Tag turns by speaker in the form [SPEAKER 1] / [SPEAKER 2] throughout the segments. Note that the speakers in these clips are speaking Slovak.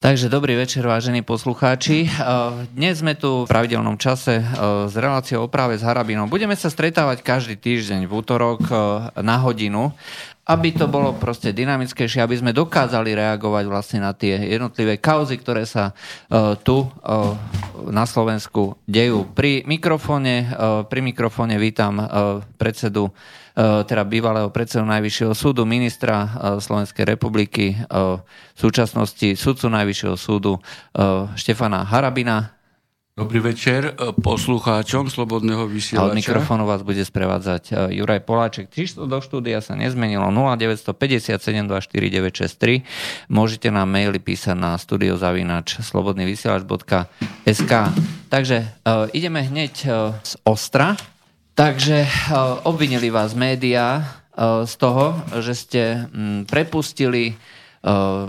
[SPEAKER 1] Takže dobrý večer, vážení poslucháči. Dnes sme tu v pravidelnom čase s reláciou o práve s Harabinom. Budeme sa stretávať každý týždeň v útorok na hodinu, aby to bolo proste dynamickejšie, aby sme dokázali reagovať vlastne na tie jednotlivé kauzy, ktoré sa tu na Slovensku dejú. Pri mikrofóne, pri mikrofóne vítam predsedu E, teda bývalého predsedu Najvyššieho súdu, ministra e, Slovenskej republiky, e, v súčasnosti sudcu Najvyššieho súdu Štefana Harabina.
[SPEAKER 2] Dobrý večer poslucháčom Slobodného vysielača.
[SPEAKER 1] A od mikrofónu vás bude sprevádzať Juraj Poláček. Číslo do štúdia sa nezmenilo 0957 24963. Môžete nám maily písať na studiozavinač slobodnyvysielač.sk Takže uh, ideme hneď uh, z Ostra. Takže eh, obvinili vás médiá eh, z toho, že ste mm, prepustili eh,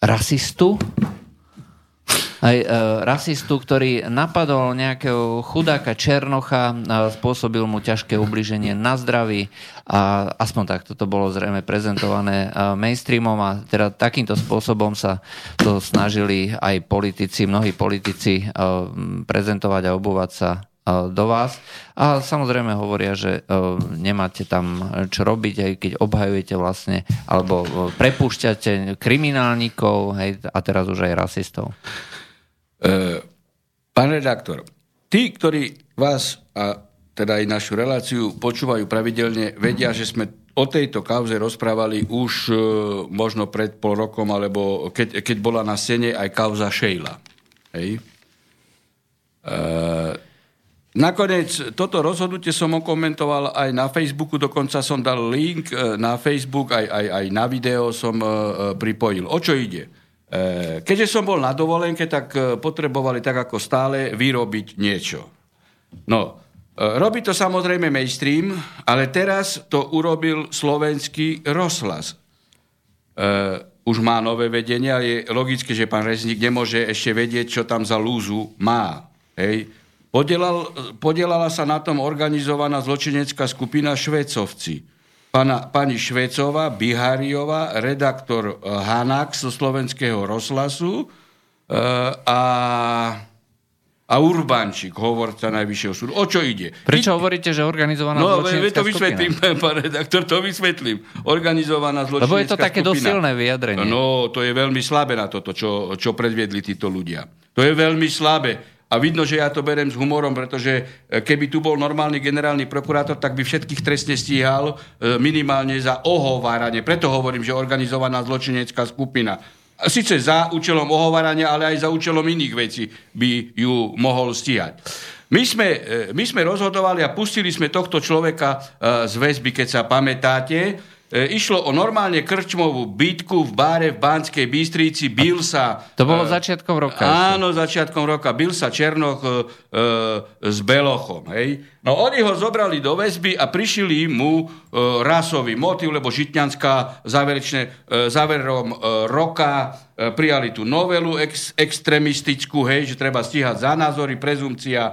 [SPEAKER 1] rasistu, aj e, rasistu, ktorý napadol nejakého chudáka Černocha, a spôsobil mu ťažké ubliženie na zdraví a aspoň takto to bolo zrejme prezentované e, mainstreamom a teda takýmto spôsobom sa to snažili aj politici, mnohí politici e, prezentovať a obúvať sa do vás. A samozrejme hovoria, že nemáte tam čo robiť, aj keď obhajujete vlastne, alebo prepúšťate kriminálnikov hej, a teraz už aj rasistov.
[SPEAKER 2] E, pán redaktor, tí, ktorí vás a teda aj našu reláciu počúvajú pravidelne, vedia, že sme o tejto kauze rozprávali už e, možno pred pol rokom, alebo keď, keď bola na scéne aj kauza Sheila. Hej. E, Nakoniec toto rozhodnutie som okomentoval aj na Facebooku, dokonca som dal link e, na Facebook, aj, aj, aj na video som e, e, pripojil. O čo ide? Keďže som bol na dovolenke, tak potrebovali tak ako stále vyrobiť niečo. No, robí to samozrejme mainstream, ale teraz to urobil slovenský rozhlas. Už má nové vedenie, ale je logické, že pán Rezník nemôže ešte vedieť, čo tam za lúzu má. Hej Podielal, podielala sa na tom organizovaná zločinecká skupina Švecovci. Pana, pani Švecová, Bihariová, redaktor eh, Hanak zo slovenského rozhlasu e, a, a Urbančík, hovorca Najvyššieho súdu. O čo ide?
[SPEAKER 1] Prečo I... hovoríte, že organizovaná no, zločinecká
[SPEAKER 2] to vysvetlím, skupina? pán redaktor, to vysvetlím. Organizovaná zločinecká
[SPEAKER 1] Lebo je to také skupina. dosilné vyjadrenie.
[SPEAKER 2] No, to je veľmi slabé na toto, čo, čo predviedli títo ľudia. To je veľmi slabé. A vidno, že ja to berem s humorom, pretože e, keby tu bol normálny generálny prokurátor, tak by všetkých trestne stíhal e, minimálne za ohováranie. Preto hovorím, že organizovaná zločinecká skupina. Sice za účelom ohovárania, ale aj za účelom iných vecí by ju mohol stíhať. My sme, e, my sme rozhodovali a pustili sme tohto človeka z väzby, keď sa pamätáte, išlo o normálne krčmovú bitku v báre v Banskej Bystrici. Bil sa...
[SPEAKER 1] To bolo e, začiatkom roka.
[SPEAKER 2] Áno, začiatkom roka. Bil sa Černoch e, e, s Belochom. Hej. No oni ho zobrali do väzby a prišili mu e, rasový motiv, lebo Žitňanská záverečne, e, záverom e, roka e, prijali tú novelu ex, extremistickú, hej, že treba stíhať za názory, prezumcia e,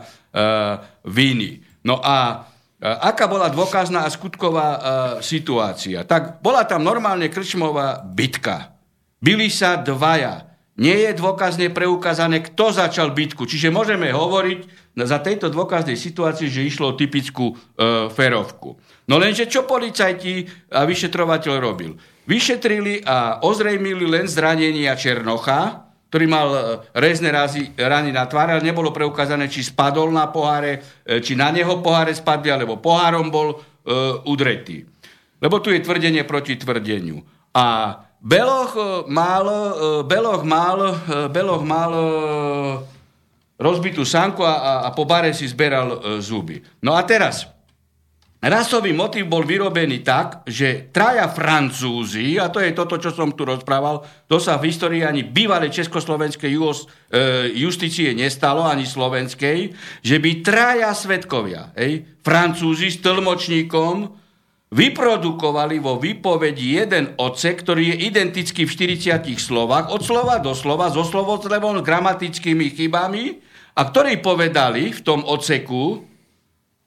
[SPEAKER 2] viny. No a E, aká bola dôkazná a skutková uh, situácia. Tak bola tam normálne krčmová bitka. Byli sa dvaja. Nie je dôkazne preukázané, kto začal bitku. Čiže môžeme hovoriť za tejto dôkaznej situácii, že išlo o typickú uh, ferovku. No lenže čo policajti a vyšetrovateľ robil? Vyšetrili a ozrejmili len zranenia Černocha, ktorý mal e, rezné razy, rany na tváre, ale nebolo preukázané, či spadol na poháre, e, či na neho poháre spadli, alebo pohárom bol uh, udretý. Lebo tu je tvrdenie proti tvrdeniu. A Beloch mal, uh, Beloch mal, Beloch mal rozbitú sanku a, a po bare si zberal zuby. No a teraz, Rasový motív bol vyrobený tak, že traja Francúzi, a to je toto, čo som tu rozprával, to sa v histórii ani bývalej československej e, justície nestalo, ani slovenskej, že by traja svetkovia, ej, Francúzi s tlmočníkom, vyprodukovali vo výpovedi jeden odsek, ktorý je identický v 40 slovách, od slova do slova, so slovotlevom, s gramatickými chybami, a ktorí povedali v tom odseku,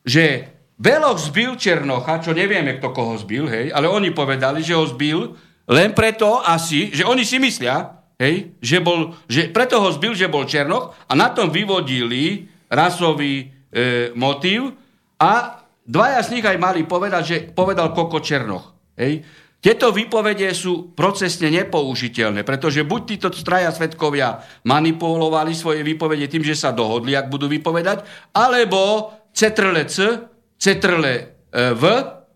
[SPEAKER 2] že Beloch zbil Černocha, čo nevieme, kto koho zbil, hej, ale oni povedali, že ho zbil len preto asi, že oni si myslia, hej, že bol, že preto ho zbil, že bol Černoch a na tom vyvodili rasový e, motív a dvaja z nich aj mali povedať, že povedal Koko Černoch. Hej. Tieto výpovede sú procesne nepoužiteľné, pretože buď títo traja svetkovia manipulovali svoje výpovede tým, že sa dohodli, ak budú vypovedať, alebo Cetrle C, Cetrle e, V,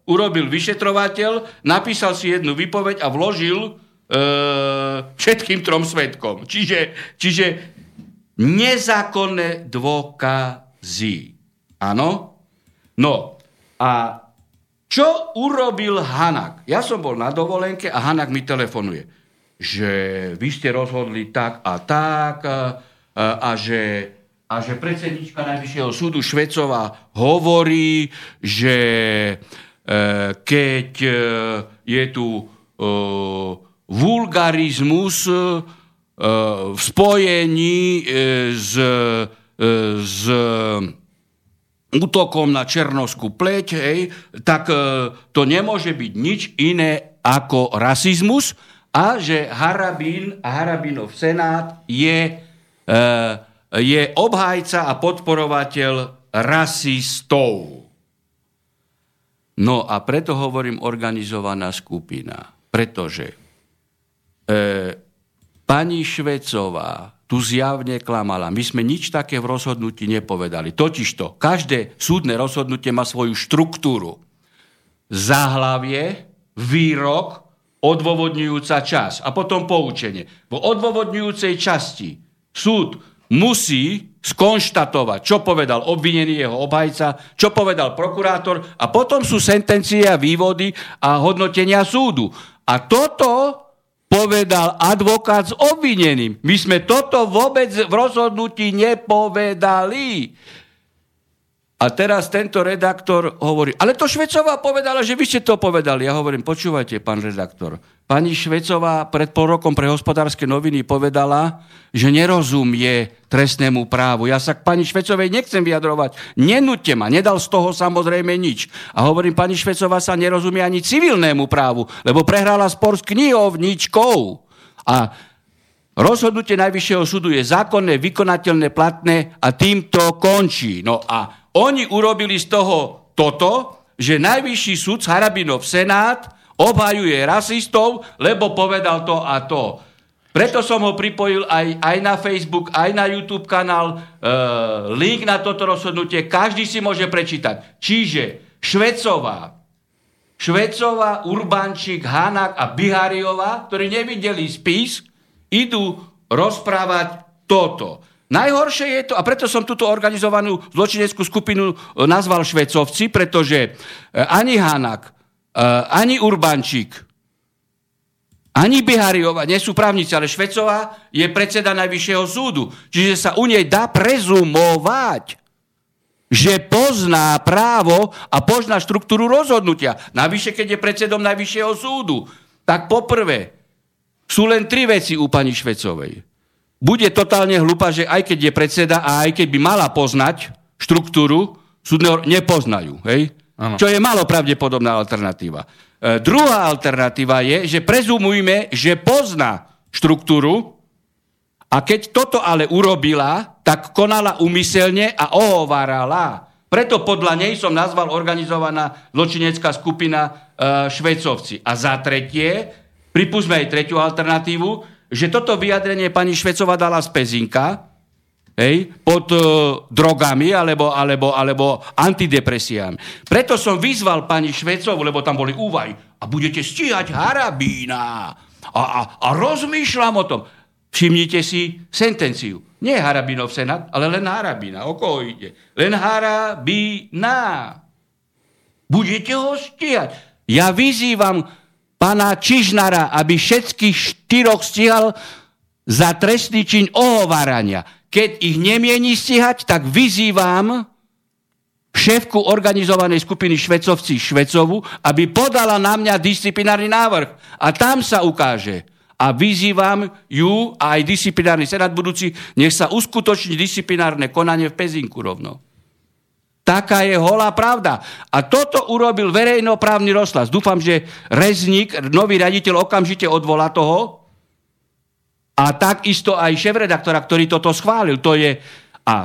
[SPEAKER 2] urobil vyšetrovateľ, napísal si jednu výpoveď a vložil e, všetkým trom svetkom. Čiže, čiže nezákonné dôkazy. Áno? No a čo urobil Hanak? Ja som bol na dovolenke a Hanak mi telefonuje, že vy ste rozhodli tak a tak a, a, a že a že predsednička Najvyššieho súdu Švecová hovorí, že e, keď e, je tu e, vulgarizmus v spojení s, s útokom na černovskú pleť, hej, tak to nemôže byť nič iné ako rasizmus a že Harabín a Harabinov senát je, je obhajca a podporovateľ rasistov. No a preto hovorím organizovaná skupina, pretože e, pani Švecová tu zjavne klamala. My sme nič také v rozhodnutí nepovedali. Totižto, každé súdne rozhodnutie má svoju štruktúru. Záhlavie, výrok, odôvodňujúca čas a potom poučenie. V odôvodňujúcej časti súd musí skonštatovať, čo povedal obvinený jeho obhajca, čo povedal prokurátor a potom sú sentencie a vývody a hodnotenia súdu. A toto povedal advokát s obvineným. My sme toto vôbec v rozhodnutí nepovedali. A teraz tento redaktor hovorí, ale to Švecová povedala, že vy ste to povedali. Ja hovorím, počúvajte, pán redaktor. Pani Švecová pred pol rokom pre hospodárske noviny povedala, že nerozumie trestnému právu. Ja sa k pani Švecovej nechcem vyjadrovať. Nenúďte ma, nedal z toho samozrejme nič. A hovorím, pani Švecová sa nerozumie ani civilnému právu, lebo prehrala spor s knihovničkou. A Rozhodnutie Najvyššieho súdu je zákonné, vykonateľné, platné a týmto končí. No a oni urobili z toho toto, že najvyšší súd Harabinov Senát obhajuje rasistov, lebo povedal to a to. Preto som ho pripojil aj, aj na Facebook, aj na YouTube kanál. E, link na toto rozhodnutie každý si môže prečítať. Čiže Švecová, Švecová, Urbančík, Hanak a Bihariová, ktorí nevideli spis, idú rozprávať toto. Najhoršie je to, a preto som túto organizovanú zločineckú skupinu e, nazval Švecovci, pretože e, ani Hanak, e, ani Urbančík, ani Bihariova nie sú právnici, ale Švecová je predseda Najvyššieho súdu. Čiže sa u nej dá prezumovať, že pozná právo a pozná štruktúru rozhodnutia. Navyše, keď je predsedom Najvyššieho súdu. Tak poprvé, sú len tri veci u pani Švecovej bude totálne hlúpa, že aj keď je predseda a aj keď by mala poznať štruktúru, súdneho nepoznajú. Hej? Ano. Čo je malo pravdepodobná alternatíva. E, druhá alternatíva je, že prezumujme, že pozná štruktúru a keď toto ale urobila, tak konala umyselne a ohovárala. Preto podľa nej som nazval organizovaná zločinecká skupina e, Švecovci. A za tretie, pripúsme aj tretiu alternatívu, že toto vyjadrenie pani Švecová dala z Pezinka, hej, pod uh, drogami alebo, alebo, alebo antidepresiami. Preto som vyzval pani Švecovu, lebo tam boli úvahy, a budete stíhať Harabína. A, a, a rozmýšľam o tom. Všimnite si sentenciu. Nie Harabínov senát, ale len Harabína. O koho ide? Len Harabína. Budete ho stíhať. Ja vyzývam pána Čižnara, aby všetkých štyroch stíhal za trestný čin ohovárania. Keď ich nemieni stíhať, tak vyzývam šéfku organizovanej skupiny Švecovci Švecovu, aby podala na mňa disciplinárny návrh. A tam sa ukáže. A vyzývam ju a aj disciplinárny senát budúci, nech sa uskutoční disciplinárne konanie v Pezinku rovno. Taká je holá pravda. A toto urobil verejnoprávny rozhlas. Dúfam, že Rezník, nový raditeľ, okamžite odvolá toho, A takisto aj šéf-redaktora, ktorý toto schválil. To je... A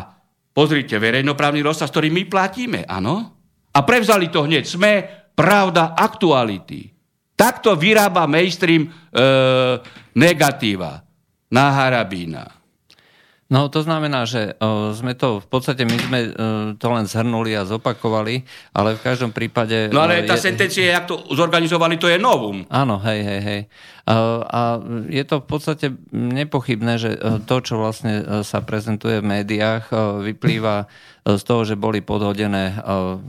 [SPEAKER 2] pozrite, verejnoprávny rozsah, ktorý my platíme, áno? A prevzali to hneď. Sme, pravda, aktuality. Takto vyrába mainstream e, negatíva na Harabína.
[SPEAKER 1] No to znamená, že sme to, v podstate my sme uh, to len zhrnuli a zopakovali, ale v každom prípade...
[SPEAKER 2] No ale uh, tá je, sentencia, jak to zorganizovali, to je novum.
[SPEAKER 1] Áno, hej, hej, hej. Uh, a je to v podstate nepochybné, že to, čo vlastne sa prezentuje v médiách, vyplýva z toho, že boli podhodené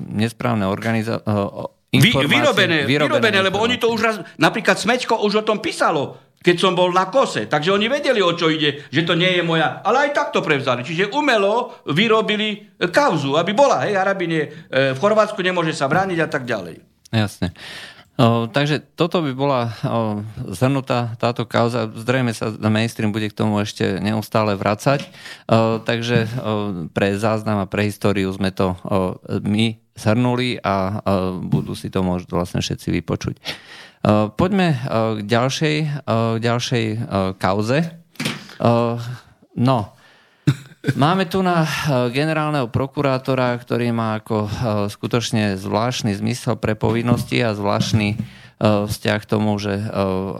[SPEAKER 1] nesprávne organizácie. Uh,
[SPEAKER 2] Vy, vyrobené, vyrobené, vyrobené lebo oni to už raz, napríklad Smečko už o tom písalo, keď som bol na kose. Takže oni vedeli, o čo ide, že to nie je moja. Ale aj tak to prevzali. Čiže umelo vyrobili kauzu, aby bola. Hej, Arabine v Chorvátsku nemôže sa brániť a tak ďalej.
[SPEAKER 1] Jasne. O, takže toto by bola o, zhrnutá táto kauza. Zrejme sa na mainstream bude k tomu ešte neustále vracať. O, takže o, pre záznam a pre históriu sme to o, my zhrnuli a o, budú si to môžu vlastne všetci vypočuť. Eh, poďme eh, k ďalšej, eh, k ďalšej kauze. No, Máme tu na generálneho prokurátora, ktorý má ako skutočne zvláštny zmysel pre povinnosti a zvláštny vzťah k tomu, že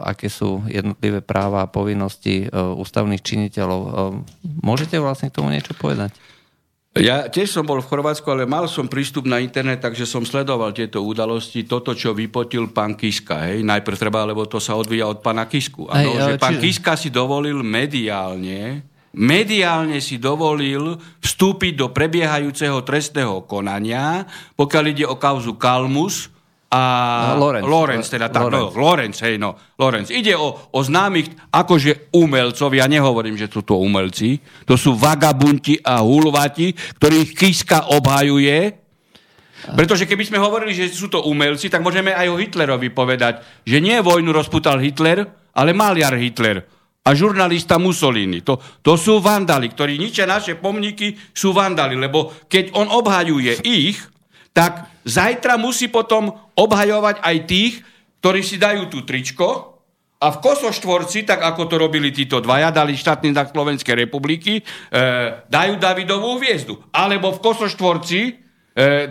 [SPEAKER 1] aké sú jednotlivé práva a povinnosti ústavných činiteľov. Môžete vlastne k tomu niečo povedať?
[SPEAKER 2] Ja tiež som bol v Chorvátsku, ale mal som prístup na internet, takže som sledoval tieto udalosti, toto, čo vypotil pán Kiska. Hej. Najprv treba, lebo to sa odvíja od pána Kisku. Ano, že či... pán Kiska si dovolil mediálne, mediálne si dovolil vstúpiť do prebiehajúceho trestného konania, pokiaľ ide o kauzu Kalmus, a Lorenz, Lorenz teda tak, Lorenz. no, Lorenz, hej, no, Lorenz. Ide o, o známych, akože umelcov, ja nehovorím, že sú to umelci, to sú vagabunti a hulvati, ktorých Kiska obhajuje, pretože keby sme hovorili, že sú to umelci, tak môžeme aj o Hitlerovi povedať, že nie vojnu rozputal Hitler, ale maliar Hitler a žurnalista Mussolini. To, to sú vandali, ktorí ničia naše pomníky, sú vandali, lebo keď on obhajuje ich, tak zajtra musí potom obhajovať aj tých, ktorí si dajú tú tričko a v Kosoštvorci, tak ako to robili títo dvaja, dali štátny znak Slovenskej republiky, e, dajú Davidovú hviezdu. Alebo v Kosoštvorci e,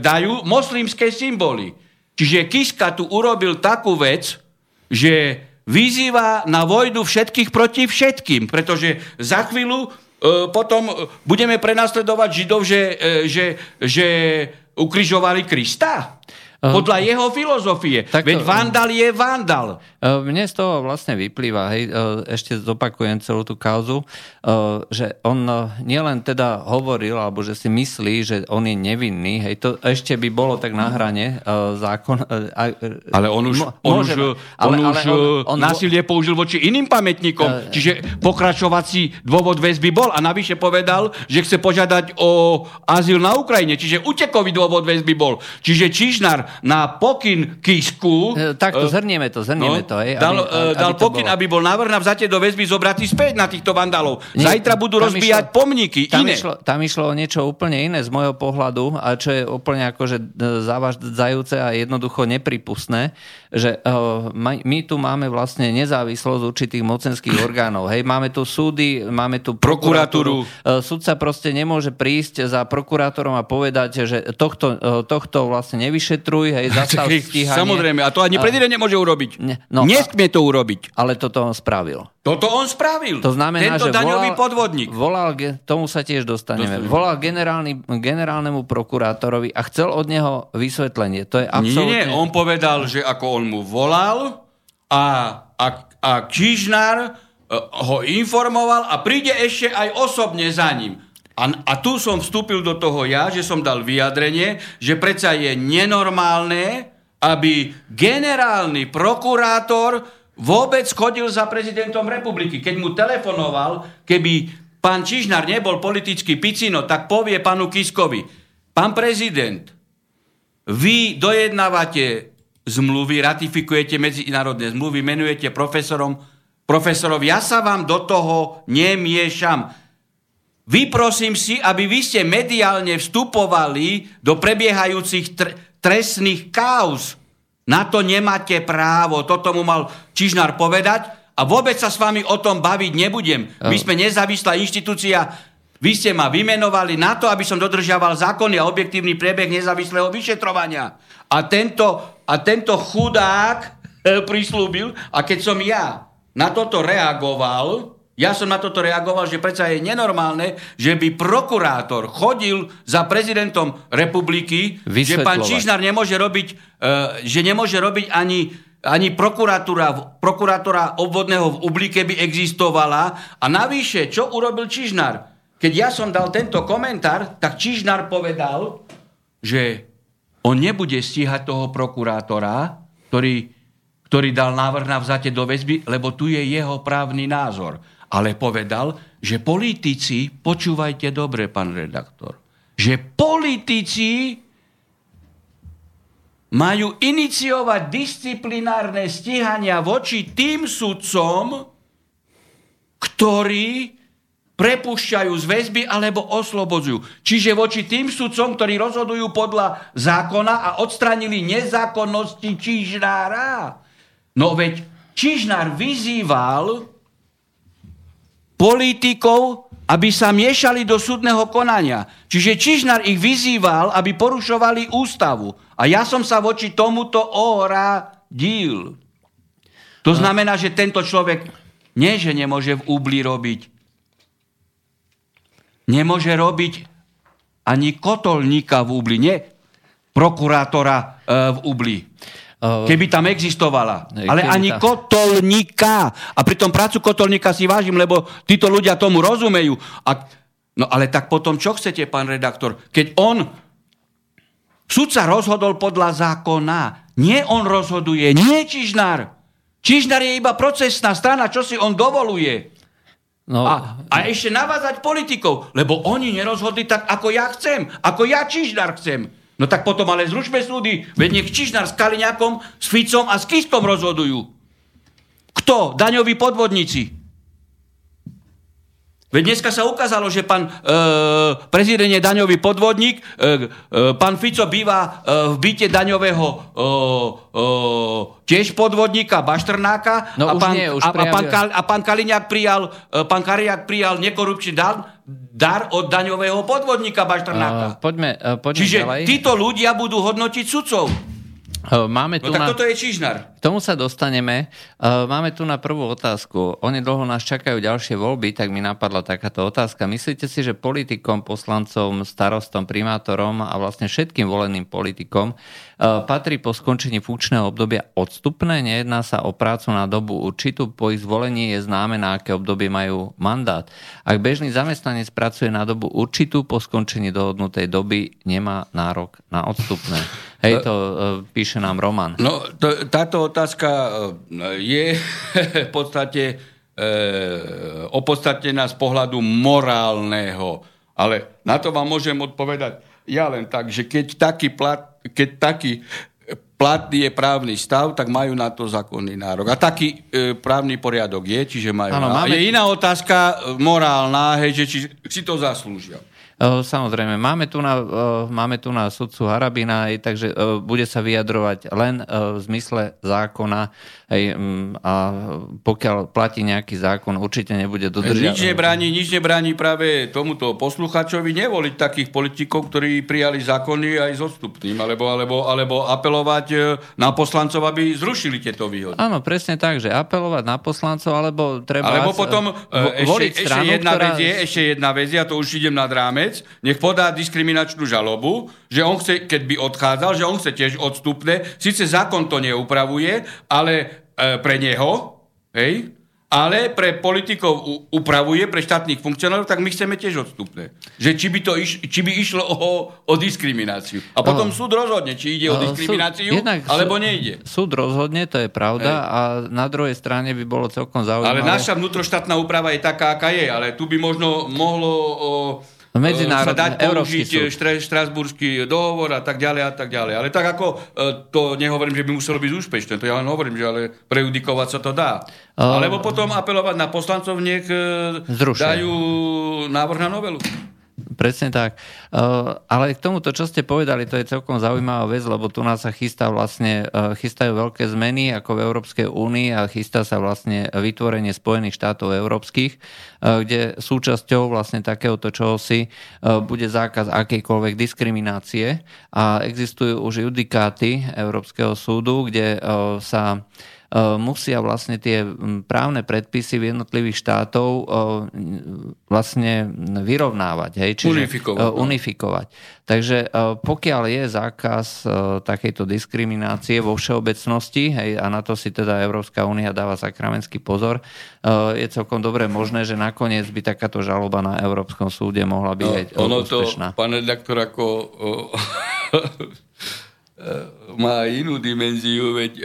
[SPEAKER 2] dajú moslimské symboly. Čiže Kiska tu urobil takú vec, že vyzýva na vojnu všetkých proti všetkým, pretože za chvíľu e, potom budeme prenasledovať Židov, že, e, že, že o Cris Jovara e Cris. Tá, Podľa jeho filozofie. Tak Veď vandal je vandal.
[SPEAKER 1] Mne z toho vlastne vyplýva, hej, ešte zopakujem celú tú kauzu, že on nielen teda hovoril, alebo že si myslí, že on je nevinný, hej, to ešte by bolo tak na hrane zákon.
[SPEAKER 2] Ale on už, on môže, už, ale, on ale, už on, on, násilie použil voči iným pamätníkom, čiže pokračovací dôvod väzby bol a navyše povedal, že chce požiadať o azyl na Ukrajine, čiže utekový dôvod väzby bol. Čiže Čižnár na pokyn Kisku...
[SPEAKER 1] E, tak to e, zhrnieme to, zhrnieme no, to. Hej,
[SPEAKER 2] dal, aby, aby dal pokyn, bolo. aby bol návrh na vzatie do väzby zobratý späť na týchto vandalov. Nie, Zajtra budú rozbíjať išlo, pomníky
[SPEAKER 1] tam
[SPEAKER 2] iné.
[SPEAKER 1] Išlo, tam išlo o niečo úplne iné z môjho pohľadu a čo je úplne akože zavaždzajúce a jednoducho nepripustné, že uh, my tu máme vlastne nezávislosť určitých mocenských orgánov. Hej, máme tu súdy, máme tu prokuratúru. Uh, sudca proste nemôže prísť za prokurátorom a povedať, že tohto, uh, tohto vlastne nevyšetruj, hej, zastav
[SPEAKER 2] stíhanie. Samozrejme, a to ani prezident nemôže urobiť. Ne, no, Nesmie to urobiť.
[SPEAKER 1] Ale toto on spravil.
[SPEAKER 2] Toto on spravil.
[SPEAKER 1] To znamená,
[SPEAKER 2] Tento
[SPEAKER 1] že
[SPEAKER 2] daňový
[SPEAKER 1] volal,
[SPEAKER 2] podvodník.
[SPEAKER 1] Volal, tomu sa tiež dostaneme. Dostaneme. Volal generálny, generálnemu prokurátorovi a chcel od neho vysvetlenie. To je absolútne...
[SPEAKER 2] Nie, on povedal, že ako on mu volal a, a, a Čižnár e, ho informoval a príde ešte aj osobne za ním. A, a tu som vstúpil do toho ja, že som dal vyjadrenie, že predsa je nenormálne, aby generálny prokurátor vôbec chodil za prezidentom republiky. Keď mu telefonoval, keby pán Čižnár nebol politický picino, tak povie panu Kiskovi, pán prezident, vy dojednávate zmluvy, ratifikujete medzinárodné zmluvy, menujete profesorom, profesorov, ja sa vám do toho nemiešam. Vyprosím si, aby vy ste mediálne vstupovali do prebiehajúcich tr- trestných kauz. Na to nemáte právo. Toto mu mal Čižnár povedať a vôbec sa s vami o tom baviť nebudem. My sme nezávislá inštitúcia, vy ste ma vymenovali na to, aby som dodržiaval zákony a objektívny priebeh nezávislého vyšetrovania. A tento, a tento chudák prislúbil, a keď som ja na toto reagoval, ja som na toto reagoval, že predsa je nenormálne, že by prokurátor chodil za prezidentom republiky, že pán Čižnár nemôže robiť, uh, že nemôže robiť ani, ani prokuratúra, prokurátora obvodného v Ublíke by existovala. A navyše, čo urobil Čižnár? Keď ja som dal tento komentár, tak Čižnár povedal, že on nebude stíhať toho prokurátora, ktorý, ktorý dal návrh na vzatie do väzby, lebo tu je jeho právny názor ale povedal, že politici, počúvajte dobre, pán redaktor, že politici majú iniciovať disciplinárne stíhania voči tým sudcom, ktorí prepúšťajú z väzby alebo oslobodzujú. Čiže voči tým sudcom, ktorí rozhodujú podľa zákona a odstranili nezákonnosti Čižnára. No veď Čižnár vyzýval politikov, aby sa miešali do súdneho konania. Čiže Čižnar ich vyzýval, aby porušovali ústavu. A ja som sa voči tomuto ohradil. To no. znamená, že tento človek nie, že nemôže v Ubli robiť. Nemôže robiť ani kotolníka v Ubli, nie prokurátora e, v Ubli. Keby tam existovala. Ale ani tam... kotolníka. A pritom prácu kotolníka si vážim, lebo títo ľudia tomu rozumejú. A, no ale tak potom čo chcete, pán redaktor? Keď on, sudca rozhodol podľa zákona, nie on rozhoduje, nie Čižnár. Čižnár je iba procesná strana, čo si on dovoluje. No, a, a ešte navázať politikov, lebo oni nerozhodli tak, ako ja chcem, ako ja Čižnár chcem. No tak potom ale zrušme súdy, veď nech Čižnár s Kaliňakom, s Ficom a s Kiskom rozhodujú. Kto? Daňoví podvodníci. Veď dneska sa ukázalo, že pán e, prezident je daňový podvodník, e, e, pán Fico býva e, v byte daňového e, e, tiež podvodníka Baštrnáka no, a, pán, nie, a, a, pán, a pán Kaliňák prijal, e, pán Kaliňák prijal nekorupčný dar, dar od daňového podvodníka Baštrnáka.
[SPEAKER 1] Uh, poďme, uh, poďme
[SPEAKER 2] Čiže
[SPEAKER 1] ďalej.
[SPEAKER 2] títo ľudia budú hodnotiť sudcov.
[SPEAKER 1] Máme
[SPEAKER 2] tu no tak na... toto je Čižnár.
[SPEAKER 1] K tomu sa dostaneme. Máme tu na prvú otázku. Oni dlho nás čakajú ďalšie voľby, tak mi napadla takáto otázka. Myslíte si, že politikom, poslancom, starostom, primátorom a vlastne všetkým voleným politikom patrí po skončení funkčného obdobia odstupné? Nejedná sa o prácu na dobu určitú? Po ich zvolení je známe, na aké obdobie majú mandát. Ak bežný zamestnanec pracuje na dobu určitú, po skončení dohodnutej doby nemá nárok na odstupné. Hej, to uh, píše nám Roman.
[SPEAKER 2] No, to, táto otázka e, je v podstate e, opodstatnená z pohľadu morálneho. Ale na to vám môžem odpovedať ja len tak, že keď taký, plat, keď taký platný je právny stav, tak majú na to zákonný nárok. A taký e, právny poriadok je, čiže majú... Ano, máme... Je iná otázka morálna, hej, že či si to zaslúžia.
[SPEAKER 1] Samozrejme, máme tu na, máme tu na sudcu Harabina, takže bude sa vyjadrovať len v zmysle zákona a pokiaľ platí nejaký zákon, určite nebude dodržiavať.
[SPEAKER 2] Nič nebráni, nič nebráni práve tomuto posluchačovi nevoliť takých politikov, ktorí prijali zákony aj s odstupným, alebo, alebo, alebo apelovať na poslancov, aby zrušili tieto výhody.
[SPEAKER 1] Áno, presne tak, že apelovať na poslancov, alebo treba...
[SPEAKER 2] Alebo potom e, ešte, ešte, jedna ktorá... vec je, ešte jedna vec, ja to už idem nad ráme, Nemec, nech podá diskriminačnú žalobu, že on chce, keď by odchádzal, že on chce tiež odstupné. Sice zákon to neupravuje, ale e, pre neho, hej, ale pre politikov upravuje, pre štátnych funkcionárov, tak my chceme tiež odstupné. Že či by, to iš, či by išlo o, o diskrimináciu. A potom uh, súd rozhodne, či ide o diskrimináciu, súd, jednak alebo nejde.
[SPEAKER 1] Súd rozhodne, to je pravda, Hej. a na druhej strane by bolo celkom zaujímavé.
[SPEAKER 2] Ale naša vnútroštátna úprava je taká, aká je, ale tu by možno mohlo... O,
[SPEAKER 1] Medzinárodný,
[SPEAKER 2] sa dať použiť štre, štrasburský dohovor a tak ďalej a tak ďalej. Ale tak ako, e, to nehovorím, že by muselo byť úspešné, to ja len hovorím, že ale prejudikovať sa to dá. Alebo potom apelovať na poslancov, nech Zrušia. dajú návrh na novelu.
[SPEAKER 1] Presne tak. Ale k tomuto, čo ste povedali, to je celkom zaujímavá vec, lebo tu nás sa chystá vlastne, chystajú veľké zmeny ako v Európskej únii a chystá sa vlastne vytvorenie Spojených štátov európskych, kde súčasťou vlastne takéhoto čohosi bude zákaz akejkoľvek diskriminácie a existujú už judikáty Európskeho súdu, kde sa musia vlastne tie právne predpisy v jednotlivých štátov e, vlastne vyrovnávať. Hej?
[SPEAKER 2] Čiže, unifikovať. E,
[SPEAKER 1] no. unifikovať. Takže pokiaľ je zákaz takejto diskriminácie vo všeobecnosti, hej, a na to si teda Európska únia dáva sakramenský pozor, je celkom dobre možné, že nakoniec by takáto žaloba na Európskom súde mohla byť no, aj
[SPEAKER 2] ono úspešná. to, pán redaktor, ako má inú dimenziu, veď e,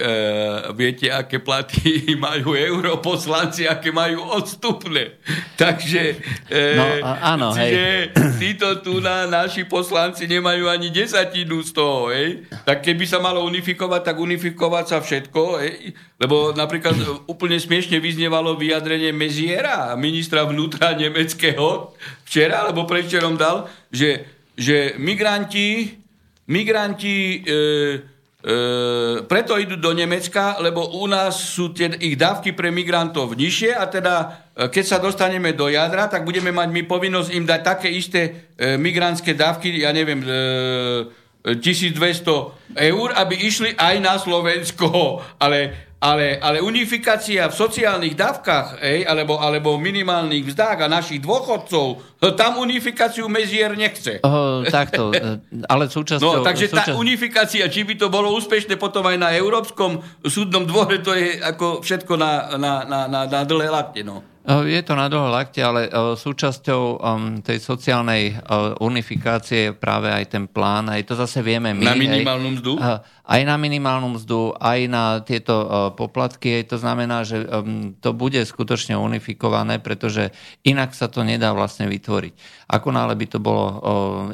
[SPEAKER 2] viete, aké platy majú europoslanci, aké majú odstupné. Takže e, no, áno, hej. títo tu na, naši poslanci nemajú ani desatinu z toho. Hej. Tak keby sa malo unifikovať, tak unifikovať sa všetko. Hej. Lebo napríklad úplne smiešne vyznievalo vyjadrenie Meziera, ministra vnútra nemeckého, včera, alebo prečerom dal, že, že migranti migranti e, e, preto idú do Nemecka, lebo u nás sú tie ich dávky pre migrantov nižšie a teda e, keď sa dostaneme do jadra, tak budeme mať my povinnosť im dať také isté e, migrantské dávky, ja neviem, e, 1200 eur, aby išli aj na Slovensko. Ale ale, ale unifikácia v sociálnych dávkach, ej, alebo, alebo minimálnych vzdách a našich dôchodcov, tam unifikáciu Mezier nechce.
[SPEAKER 1] Oh, takto, ale súčasťou...
[SPEAKER 2] No, takže súčasť... tá unifikácia, či by to bolo úspešné potom aj na Európskom súdnom dvore, to je ako všetko na, na, na, na, na dlhé lakte, no.
[SPEAKER 1] Je to na dlho lakte, ale súčasťou tej sociálnej unifikácie je práve aj ten plán, aj to zase vieme my.
[SPEAKER 2] Na minimálnu mzdu?
[SPEAKER 1] Aj na minimálnu mzdu, aj na tieto poplatky. To znamená, že um, to bude skutočne unifikované, pretože inak sa to nedá vlastne vytvoriť. Ako nále by to bolo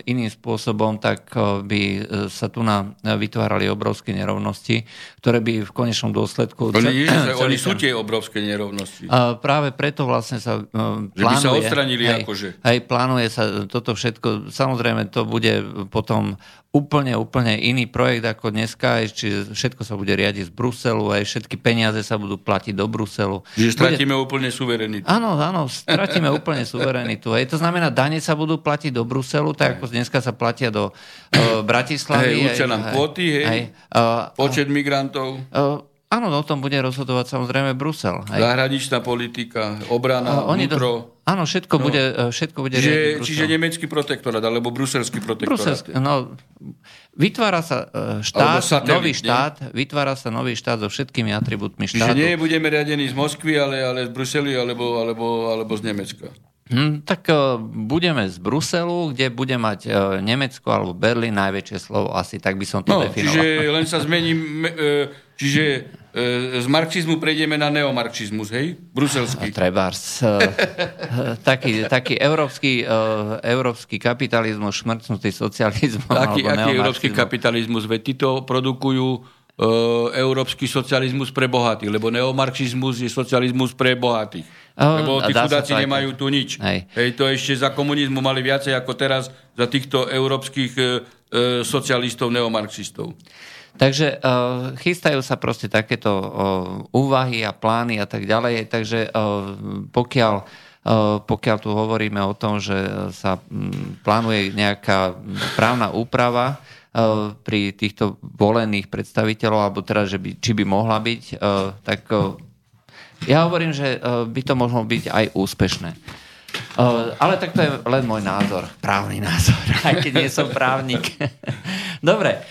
[SPEAKER 1] iným spôsobom, tak by e, sa tu na, vytvárali obrovské nerovnosti, ktoré by v konečnom dôsledku...
[SPEAKER 2] Oni, oni sú tie obrovské nerovnosti.
[SPEAKER 1] Práve preto vlastne sa plánuje... Že
[SPEAKER 2] by sa odstranili
[SPEAKER 1] hej,
[SPEAKER 2] akože.
[SPEAKER 1] Hej, plánuje sa toto všetko. Samozrejme, to bude potom úplne, úplne iný projekt ako dneska, čiže všetko sa bude riadiť z Bruselu, aj všetky peniaze sa budú platiť do Bruselu.
[SPEAKER 2] Čiže stratíme bude... úplne suverenitu.
[SPEAKER 1] Áno, áno, stratíme úplne suverenitu. Hej, to znamená, dane sa budú platiť do Bruselu, tak ako dneska sa platia do uh, Bratislavy.
[SPEAKER 2] Hej, nám kvóty, hej, hej uh, počet migrantov. Uh,
[SPEAKER 1] Áno, o tom bude rozhodovať samozrejme Brusel.
[SPEAKER 2] Hej. Zahraničná politika, obrana, uh, vnútro.
[SPEAKER 1] Áno, všetko no. bude, e, všetko bude
[SPEAKER 2] čiže, čiže nemecký protektorát, alebo bruselský protektorát. Bruselský,
[SPEAKER 1] no, vytvára sa e, štát, satelit, nový štát, nie? vytvára sa nový štát so všetkými atribútmi štátu.
[SPEAKER 2] Čiže nie budeme riadení z Moskvy, ale, ale z Bruseli, alebo, alebo, alebo z Nemecka.
[SPEAKER 1] Hm, tak uh, budeme z Bruselu, kde bude mať uh, Nemecko alebo Berlín najväčšie slovo, asi tak by som to
[SPEAKER 2] no,
[SPEAKER 1] definoval.
[SPEAKER 2] Čiže len sa zmení, uh, čiže uh, z marxizmu prejdeme na neomarxizmus, hej? Bruselský.
[SPEAKER 1] Trebárs. Uh, taký, taký európsky, uh, európsky kapitalizmus, šmrcnutý socializmus.
[SPEAKER 2] Aký, aký európsky kapitalizmus? Veď títo produkujú európsky socializmus pre bohatých, lebo neomarxizmus je socializmus pre bohatých. Lebo tí chudáci nemajú tu nič. Hej. Hej, to ešte za komunizmu mali viacej ako teraz za týchto európskych e, e, socialistov, neomarxistov.
[SPEAKER 1] Takže uh, chystajú sa proste takéto uh, úvahy a plány a tak ďalej. Takže uh, pokiaľ, pokiaľ tu hovoríme o tom, že sa plánuje nejaká právna úprava pri týchto volených predstaviteľov, alebo teda, že by, či by mohla byť, tak ja hovorím, že by to mohlo byť aj úspešné. Ale tak to je len môj názor, právny názor, aj keď nie som právnik. Dobre,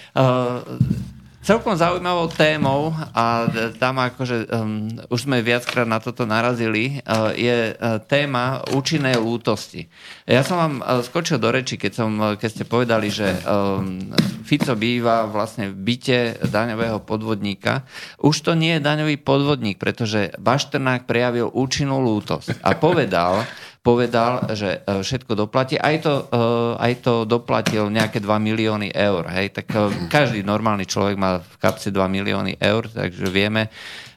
[SPEAKER 1] celkom zaujímavou témou a tam akože um, už sme viackrát na toto narazili, uh, je uh, téma účinnej lútosti. Ja som vám uh, skočil do reči, keď, som, uh, keď ste povedali, že um, Fico býva vlastne v byte daňového podvodníka. Už to nie je daňový podvodník, pretože Bašternák prejavil účinnú lútosť a povedal, povedal, že e, všetko doplatí. Aj to, e, aj to doplatil nejaké 2 milióny eur. Hej? Tak e, každý normálny človek má v kapse 2 milióny eur, takže vieme,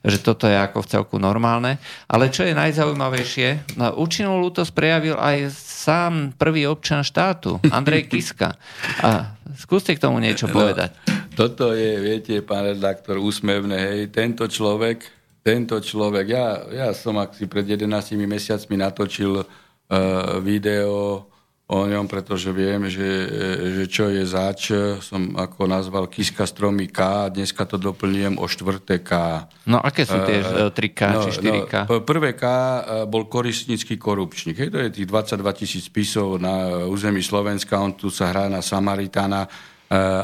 [SPEAKER 1] že toto je ako v celku normálne. Ale čo je najzaujímavejšie, účinnú lútosť prejavil aj sám prvý občan štátu, Andrej Kiska. A skúste k tomu niečo no, povedať.
[SPEAKER 2] Toto je, viete, pán redaktor, úsmevné, hej, tento človek, tento človek, ja, ja som ak si pred 11 mesiacmi natočil uh, video o ňom, pretože viem, že, že čo je zač, som ako nazval Kiska stromy K dneska to doplňujem o štvrté K.
[SPEAKER 1] No aké sú tie uh, 3K no, či 4K?
[SPEAKER 2] No, prvé K e, bol koristnícky korupčník. Hej, to je tých 22 tisíc spisov na území Slovenska, on tu sa hrá na Samaritana uh,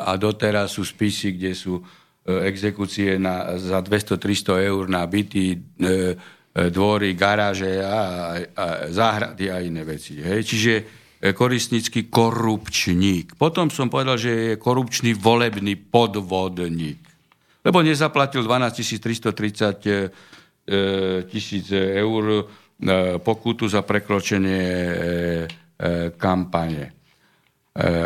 [SPEAKER 2] a doteraz sú spisy, kde sú uh, exekúcie na, za 200-300 eur na byty, dvory, garáže a, a záhrady a iné veci. Hej. Čiže E, koristnícky korupčník. Potom som povedal, že je korupčný volebný podvodník. Lebo nezaplatil 12 330 e, tisíc eur e, pokutu za prekročenie kampane.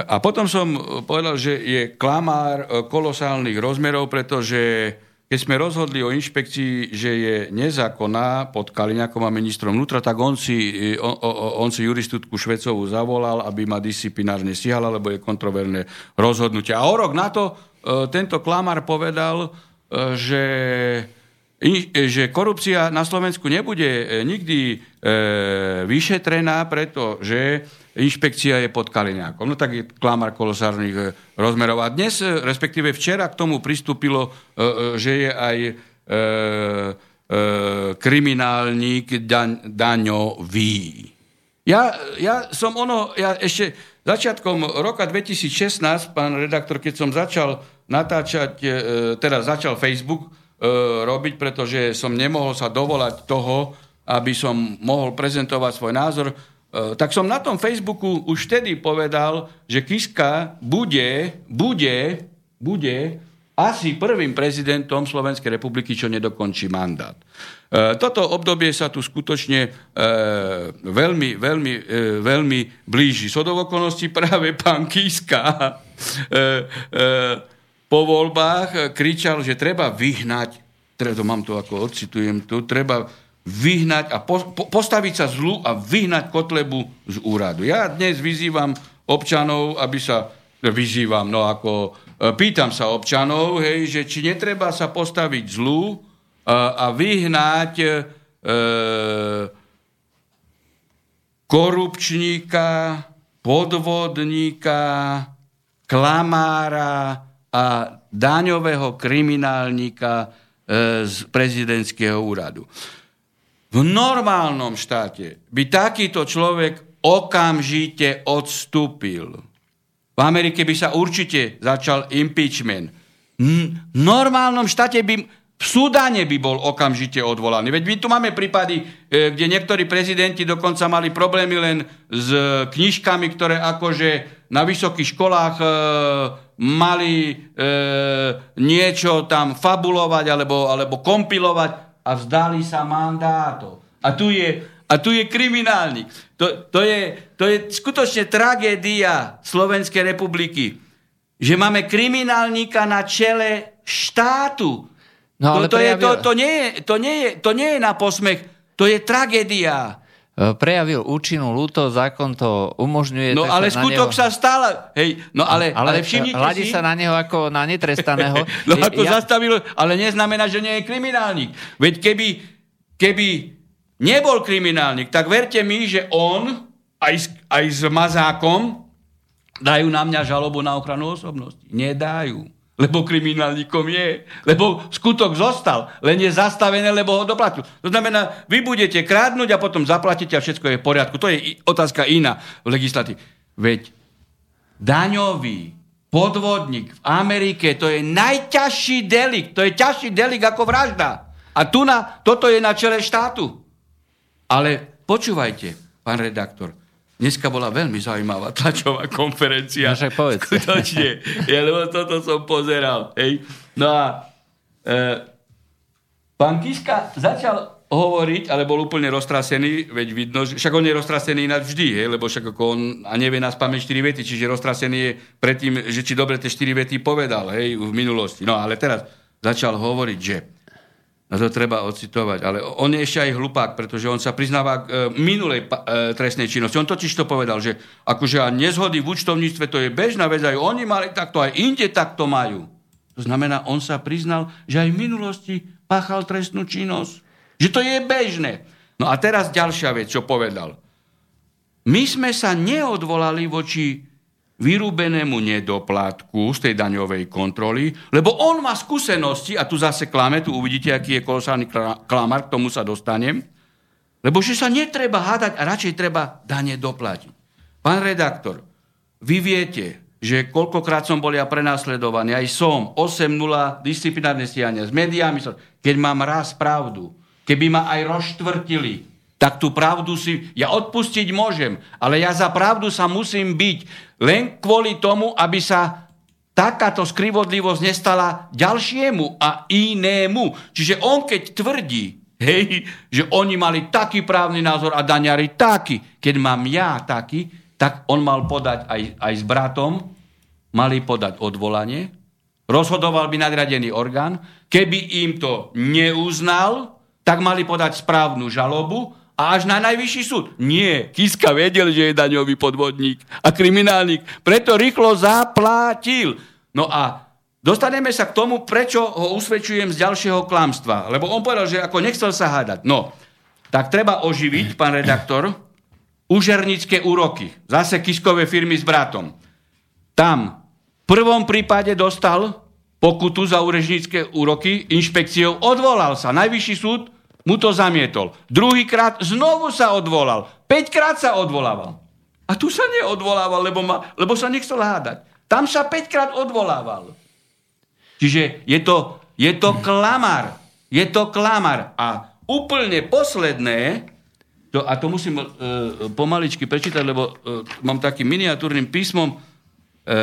[SPEAKER 2] A potom som povedal, že je klamár kolosálnych rozmerov, pretože keď sme rozhodli o inšpekcii, že je nezákonná pod Kaliňakom a ministrom vnútra, tak on si, on, on si juristutku Švecovú zavolal, aby ma disciplinárne stíhala, lebo je kontroverné rozhodnutie. A o rok na to e, tento klamár povedal, že že korupcia na Slovensku nebude nikdy vyšetrená, pretože inšpekcia je pod Kaliňákom. No tak je klamár kolosárnych e, rozmerov. A dnes, e, respektíve včera k tomu pristúpilo, e, že je aj kriminálnik daň, daňový. Ja, ja som ono, ja ešte začiatkom roka 2016, pán redaktor, keď som začal natáčať, teda začal Facebook robiť, pretože som nemohol sa dovolať toho, aby som mohol prezentovať svoj názor, tak som na tom Facebooku už vtedy povedal, že Kiska bude, bude, bude asi prvým prezidentom Slovenskej republiky, čo nedokončí mandát. E, toto obdobie sa tu skutočne e, veľmi, veľmi, veľmi blíži. So do okolností práve pán Kiska po voľbách kričal, že treba vyhnať, teda mám to ako odcitujem tu, treba vyhnať a po, po, postaviť sa zlu a vyhnať Kotlebu z úradu. Ja dnes vyzývam občanov, aby sa vyzývam, no ako e, pýtam sa občanov, hej, že či netreba sa postaviť zlu a, a vyhnať e, korupčníka, podvodníka, klamára a daňového kriminálnika e, z prezidentského úradu. V normálnom štáte by takýto človek okamžite odstúpil. V Amerike by sa určite začal impeachment. V normálnom štáte by v Sudáne by bol okamžite odvolaný. Veď my tu máme prípady, e, kde niektorí prezidenti dokonca mali problémy len s knižkami, ktoré akože na vysokých školách e, mali e, niečo tam fabulovať alebo, alebo kompilovať a vzdali sa mandátov. A tu je, a tu je kriminálnik. To, to, je, to je skutočne tragédia Slovenskej republiky, že máme kriminálnika na čele štátu. No, ale to, to, prejavil... je, to, to, nie je, to, nie je, to nie je na posmech, to je tragédia.
[SPEAKER 1] E, prejavil účinnú lúto, zákon to umožňuje.
[SPEAKER 2] No ale skutok neho... sa stále. Hej, no ale, ale, ale všimnite
[SPEAKER 1] hľadí
[SPEAKER 2] si...
[SPEAKER 1] sa na neho ako na netrestaného.
[SPEAKER 2] no ako ja... zastavil, ale neznamená, že nie je kriminálnik. Veď keby, keby nebol kriminálnik, tak verte mi, že on aj s, aj s mazákom dajú na mňa žalobu na ochranu osobnosti. Nedajú lebo kriminálnikom je, lebo skutok zostal, len je zastavené, lebo ho doplatil. To znamená, vy budete krádnuť a potom zaplatíte a všetko je v poriadku. To je otázka iná v legislatíve. Veď daňový podvodník v Amerike, to je najťažší delikt, to je ťažší delikt ako vražda. A tu na, toto je na čele štátu. Ale počúvajte, pán redaktor, Dneska bola veľmi zaujímavá tlačová konferencia.
[SPEAKER 1] No, povedz.
[SPEAKER 2] Skutočne. Ja, lebo toto som pozeral. Hej. No a e, pán Kiska začal hovoriť, ale bol úplne roztrasený, veď vidno, že však on je roztrasený ináč vždy, hej, lebo však ako on a nevie nás pamäť 4 vety, čiže roztrasený je predtým, že či dobre tie 4 vety povedal, hej, v minulosti. No ale teraz začal hovoriť, že No to treba ocitovať, ale on je ešte aj hlupák, pretože on sa priznáva k e, minulej e, trestnej činnosti. On totiž to povedal, že akože a nezhody v účtovníctve to je bežná vec, aj oni mali takto, aj inde takto majú. To znamená, on sa priznal, že aj v minulosti páchal trestnú činnosť. Že to je bežné. No a teraz ďalšia vec, čo povedal. My sme sa neodvolali voči vyrúbenému nedoplatku z tej daňovej kontroly, lebo on má skúsenosti, a tu zase klame, tu uvidíte, aký je kolosálny klamar, k tomu sa dostanem, lebo že sa netreba hádať a radšej treba dane doplatiť. Pán redaktor, vy viete, že koľkokrát som bol ja prenasledovaný, aj som, 8-0 disciplinárne stíhania s médiami, keď mám raz pravdu, keby ma aj rozštvrtili, tak tú pravdu si ja odpustiť môžem, ale ja za pravdu sa musím byť len kvôli tomu, aby sa takáto skrivodlivosť nestala ďalšiemu a inému. Čiže on keď tvrdí, hej, že oni mali taký právny názor a daňari taký, keď mám ja taký, tak on mal podať aj, aj s bratom, mali podať odvolanie, rozhodoval by nadradený orgán, keby im to neuznal, tak mali podať správnu žalobu a až na najvyšší súd. Nie, Kiska vedel, že je daňový podvodník a kriminálnik, preto rýchlo zaplatil. No a dostaneme sa k tomu, prečo ho usvedčujem z ďalšieho klamstva. Lebo on povedal, že ako nechcel sa hádať. No, tak treba oživiť, pán redaktor, užernické úroky. Zase Kiskové firmy s bratom. Tam v prvom prípade dostal pokutu za úrežnícke úroky, inšpekciou odvolal sa. Najvyšší súd mu to zamietol. Druhýkrát znovu sa odvolal. Peťkrát sa odvolával. A tu sa neodvolával, lebo, ma, lebo sa nechcel hádať. Tam sa päťkrát odvolával. Čiže je to, je to klamar. Je to klamar. A úplne posledné, to, a to musím e, pomaličky prečítať, lebo e, mám takým miniatúrnym písmom, e,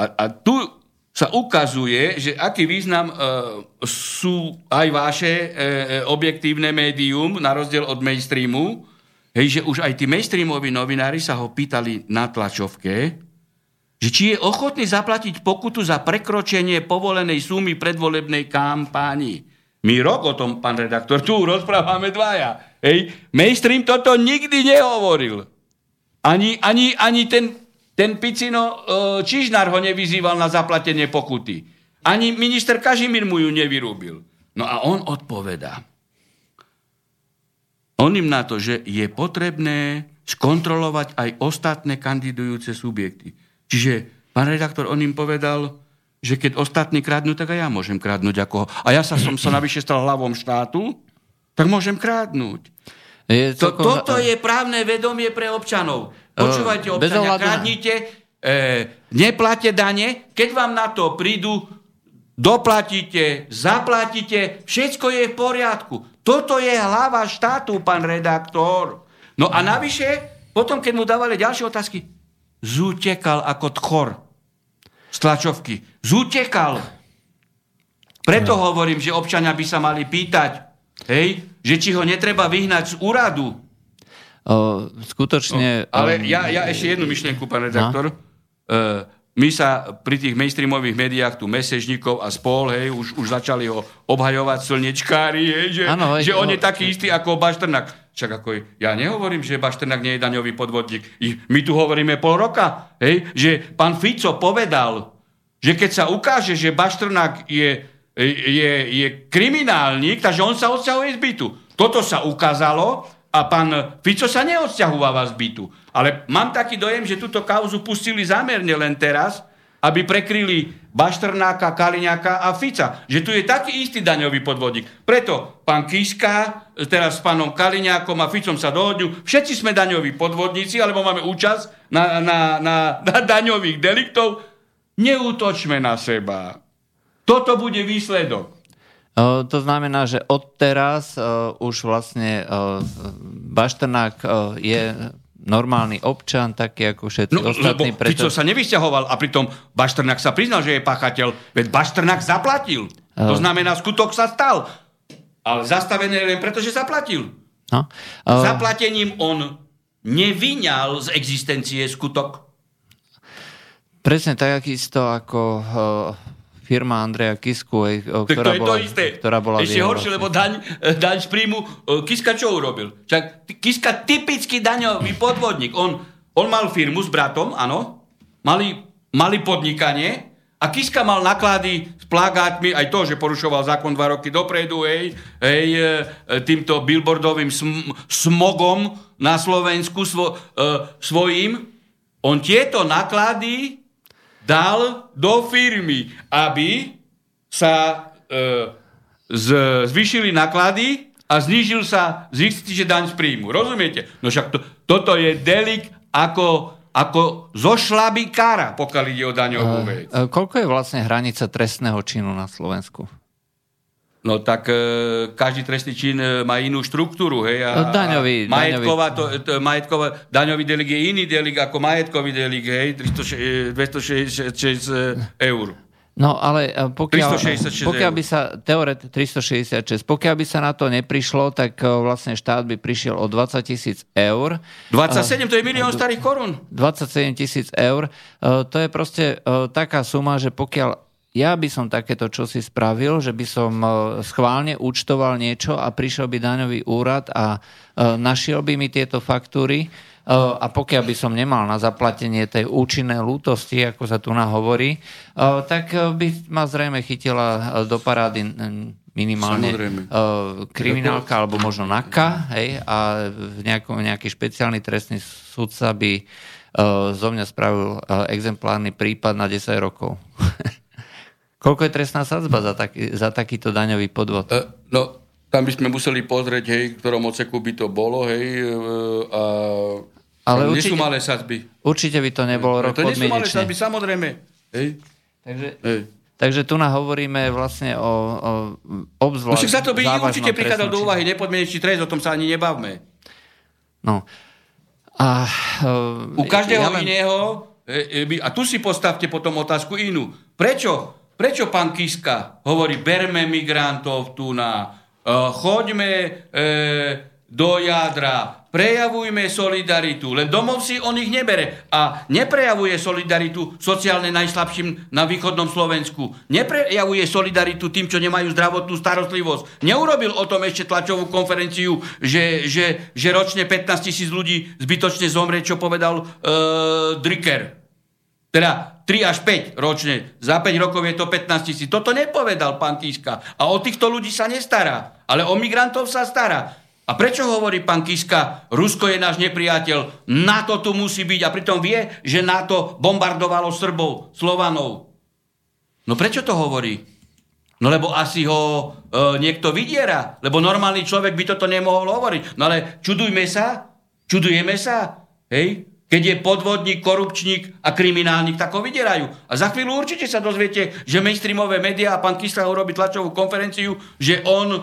[SPEAKER 2] a, a tu sa ukazuje, že aký význam e, sú aj vaše e, e, objektívne médium, na rozdiel od mainstreamu, hej, že už aj tí mainstreamoví novinári sa ho pýtali na tlačovke, že či je ochotný zaplatiť pokutu za prekročenie povolenej sumy predvolebnej kampáni. My rok o tom, pán redaktor, tu rozprávame dvaja. Hej. Mainstream toto nikdy nehovoril. Ani, ani, ani ten ten Picino e, Čižnár ho nevyzýval na zaplatenie pokuty. Ani minister Kažimír mu ju nevyrúbil. No a on odpovedá. On im na to, že je potrebné skontrolovať aj ostatné kandidujúce subjekty. Čiže, pán redaktor, on im povedal, že keď ostatní kradnú, tak aj ja môžem kradnúť. Ako... A ja sa som sa navyše stal hlavom štátu, tak môžem kradnúť. Je to, toto je právne vedomie pre občanov. Počúvajte, občania, kradnite, e, neplate dane, keď vám na to prídu, doplatíte, zaplatíte, všetko je v poriadku. Toto je hlava štátu, pán redaktor. No a navyše, potom, keď mu dávali ďalšie otázky, zútekal ako tchor z tlačovky. Zútekal. Preto no. hovorím, že občania by sa mali pýtať, hej, že či ho netreba vyhnať z úradu,
[SPEAKER 1] O, skutočne...
[SPEAKER 2] No, ale um, ja, ja ešte jednu myšlienku, pán redaktor. No? Uh, my sa pri tých mainstreamových médiách, tu mesežníkov a spol, hej, už, už začali ho obhajovať slnečkári, hej, že, ano, že on je taký istý ako Baštrnak. Čak ako ja nehovorím, že Baštrnak nie je daňový podvodník. My tu hovoríme pol roka, hej, že pán Fico povedal, že keď sa ukáže, že Baštrnak je, je, je kriminálnik, takže on sa odsťahuje z bytu. Toto sa ukázalo, a pán Fico sa neodsťahováva z bytu. Ale mám taký dojem, že túto kauzu pustili zámerne len teraz, aby prekryli Baštrnáka, Kaliňáka a Fica. Že tu je taký istý daňový podvodník. Preto pán Kiska, teraz s pánom Kaliňákom a Ficom sa dohodňujú. Všetci sme daňoví podvodníci, alebo máme účasť na, na, na, na daňových deliktov. Neútočme na seba. Toto bude výsledok.
[SPEAKER 1] To znamená, že odteraz už vlastne Bašternák je normálny občan, taký ako všetci no, ostatní.
[SPEAKER 2] Lebo preto... Fico sa nevysťahoval a pritom Bašternák sa priznal, že je páchateľ, veď Bašternák zaplatil. To znamená, skutok sa stal. Ale zastavené len preto, že zaplatil. No. Uh... Zaplatením on nevyňal z existencie skutok.
[SPEAKER 1] Presne tak, isto ako uh, firma Andreja Kisku, ktorá,
[SPEAKER 2] to je
[SPEAKER 1] bola,
[SPEAKER 2] to isté.
[SPEAKER 1] ktorá bola
[SPEAKER 2] Ešte horšie, lebo daň, e, daň z príjmu, e, Kiska čo urobil? Čak, Kiska typický daňový podvodník. On, on mal firmu s bratom, áno, mali, mali podnikanie a Kiska mal naklady s plagátmi, aj to, že porušoval zákon dva roky dopredu, hej, hej, e, e, týmto billboardovým sm- smogom na Slovensku svo, e, svojím. On tieto náklady dal do firmy, aby sa e, z, zvýšili náklady a znížil sa že daň z príjmu. Rozumiete? No však to, toto je delik ako, ako zo šlabikára, pokiaľ ide o daňovú vec.
[SPEAKER 1] E, Koľko je vlastne hranica trestného činu na Slovensku?
[SPEAKER 2] No tak e, každý trestný čin e, má inú štruktúru, hej.
[SPEAKER 1] No,
[SPEAKER 2] A,
[SPEAKER 1] daňový-
[SPEAKER 2] a majetková, to, to, majetková, daňový delik je iný delik ako majetkový delik, hej, 300, 266 eur.
[SPEAKER 1] No ale e, pokiaľ,
[SPEAKER 2] 366
[SPEAKER 1] pokiaľ by sa, teoret 366, pokiaľ by sa na to neprišlo, tak e, vlastne štát by prišiel o 20 tisíc eur.
[SPEAKER 2] 27, to je milión starých korún.
[SPEAKER 1] 27 tisíc eur. E, To je proste e, taká suma, že pokiaľ ja by som takéto čosi spravil, že by som e, schválne účtoval niečo a prišiel by daňový úrad a e, našiel by mi tieto faktúry e, a pokiaľ by som nemal na zaplatenie tej účinnej lútosti, ako sa tu nahovorí, tak by ma zrejme chytila do parády minimálne
[SPEAKER 2] Samozrejme.
[SPEAKER 1] kriminálka alebo možno NAKA hej, a v nejakom, nejaký špeciálny trestný sudca by zo mňa spravil exemplárny prípad na 10 rokov. Koľko je trestná sadzba za, taký, za takýto daňový podvod?
[SPEAKER 2] E, no, tam by sme museli pozrieť, hej, v ktorom oceku by to bolo, hej, e, a
[SPEAKER 1] Ale
[SPEAKER 2] nie sú
[SPEAKER 1] určite-
[SPEAKER 2] malé sadzby.
[SPEAKER 1] Určite by to nebolo rok
[SPEAKER 2] to nie sú malé sadzby, samozrejme. Hej,
[SPEAKER 1] Takže,
[SPEAKER 2] hej.
[SPEAKER 1] takže tu hovoríme vlastne o, o
[SPEAKER 2] No
[SPEAKER 1] obzvlášť
[SPEAKER 2] však za to by určite prichádzal do úvahy nepodmienečný trest, o tom sa ani nebavme.
[SPEAKER 1] No. A,
[SPEAKER 2] U každého
[SPEAKER 1] ja len-
[SPEAKER 2] iného, e, e, a tu si postavte potom otázku inú. Prečo? Prečo pán Kiska hovorí, berme migrantov tu na, e, choďme e, do jadra, prejavujme solidaritu, len domov si on ich nebere a neprejavuje solidaritu sociálne najslabším na východnom Slovensku. Neprejavuje solidaritu tým, čo nemajú zdravotnú starostlivosť. Neurobil o tom ešte tlačovú konferenciu, že, že, že ročne 15 tisíc ľudí zbytočne zomrie, čo povedal e, Dricker. Teda 3 až 5 ročne. Za 5 rokov je to 15 tisíc. Toto nepovedal pán Kiska. A o týchto ľudí sa nestará. Ale o migrantov sa stará. A prečo hovorí pán Kiska, Rusko je náš nepriateľ, NATO tu musí byť a pritom vie, že NATO bombardovalo Srbov, Slovanov. No prečo to hovorí? No lebo asi ho e, niekto vydiera, lebo normálny človek by toto nemohol hovoriť. No ale čudujme sa, čudujeme sa, hej? Keď je podvodník, korupčník a kriminálnik, tak ho vydierajú. A za chvíľu určite sa dozviete, že mainstreamové médiá a pán Kysla urobí tlačovú konferenciu, že on e,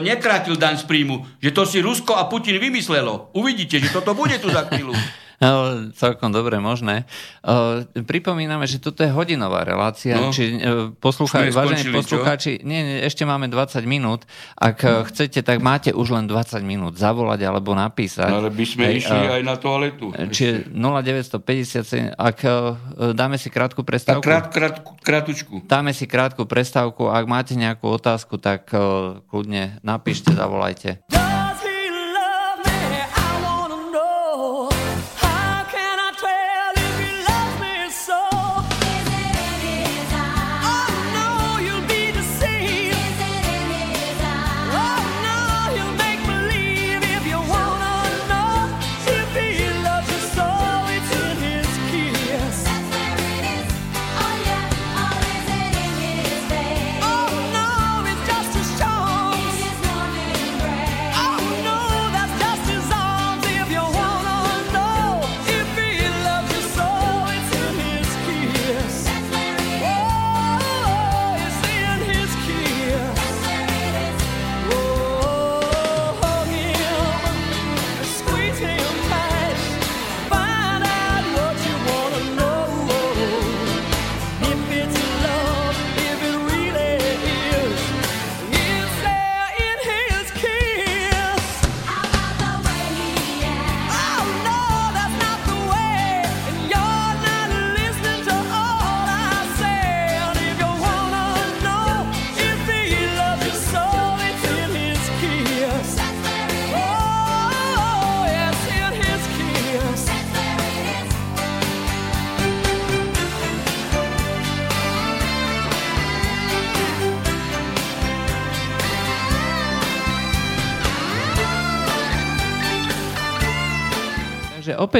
[SPEAKER 2] nekrátil daň z príjmu, že to si Rusko a Putin vymyslelo. Uvidíte, že toto bude tu za chvíľu.
[SPEAKER 1] No, celkom dobre možné. Uh, pripomíname, že toto je hodinová relácia,
[SPEAKER 2] No.
[SPEAKER 1] či uh, poslúcha- vážení poslucháči, nie, nie, ešte máme 20 minút. Ak uh, chcete, tak máte už len 20 minút zavolať alebo napísať.
[SPEAKER 2] No, Ale by sme
[SPEAKER 1] Hej,
[SPEAKER 2] išli
[SPEAKER 1] uh,
[SPEAKER 2] aj na toaletu.
[SPEAKER 1] Čiže 0957, ak uh, dáme si krátku prestávku.
[SPEAKER 2] krát, krát, krátučku.
[SPEAKER 1] Dáme si krátku prestávku. Ak máte nejakú otázku, tak uh, kľudne napíšte, zavolajte.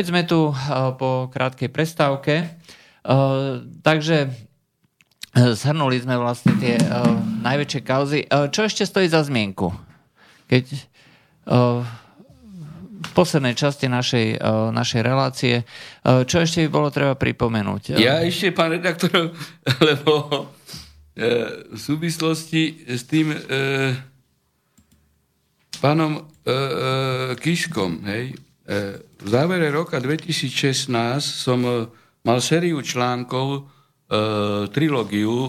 [SPEAKER 1] Opäť sme tu eh, po krátkej prestávke. Eh, Takže eh, zhrnuli sme vlastne tie najväčšie kauzy. Čo ešte stojí za zmienku? Keď v poslednej časti našej, našej relácie, čo ešte by bolo treba pripomenúť?
[SPEAKER 2] Ja ešte, pán redaktor, lebo v súvislosti s tým pánom Kiškom, hej, v závere roka 2016 som e, mal sériu článkov, e, trilógiu e,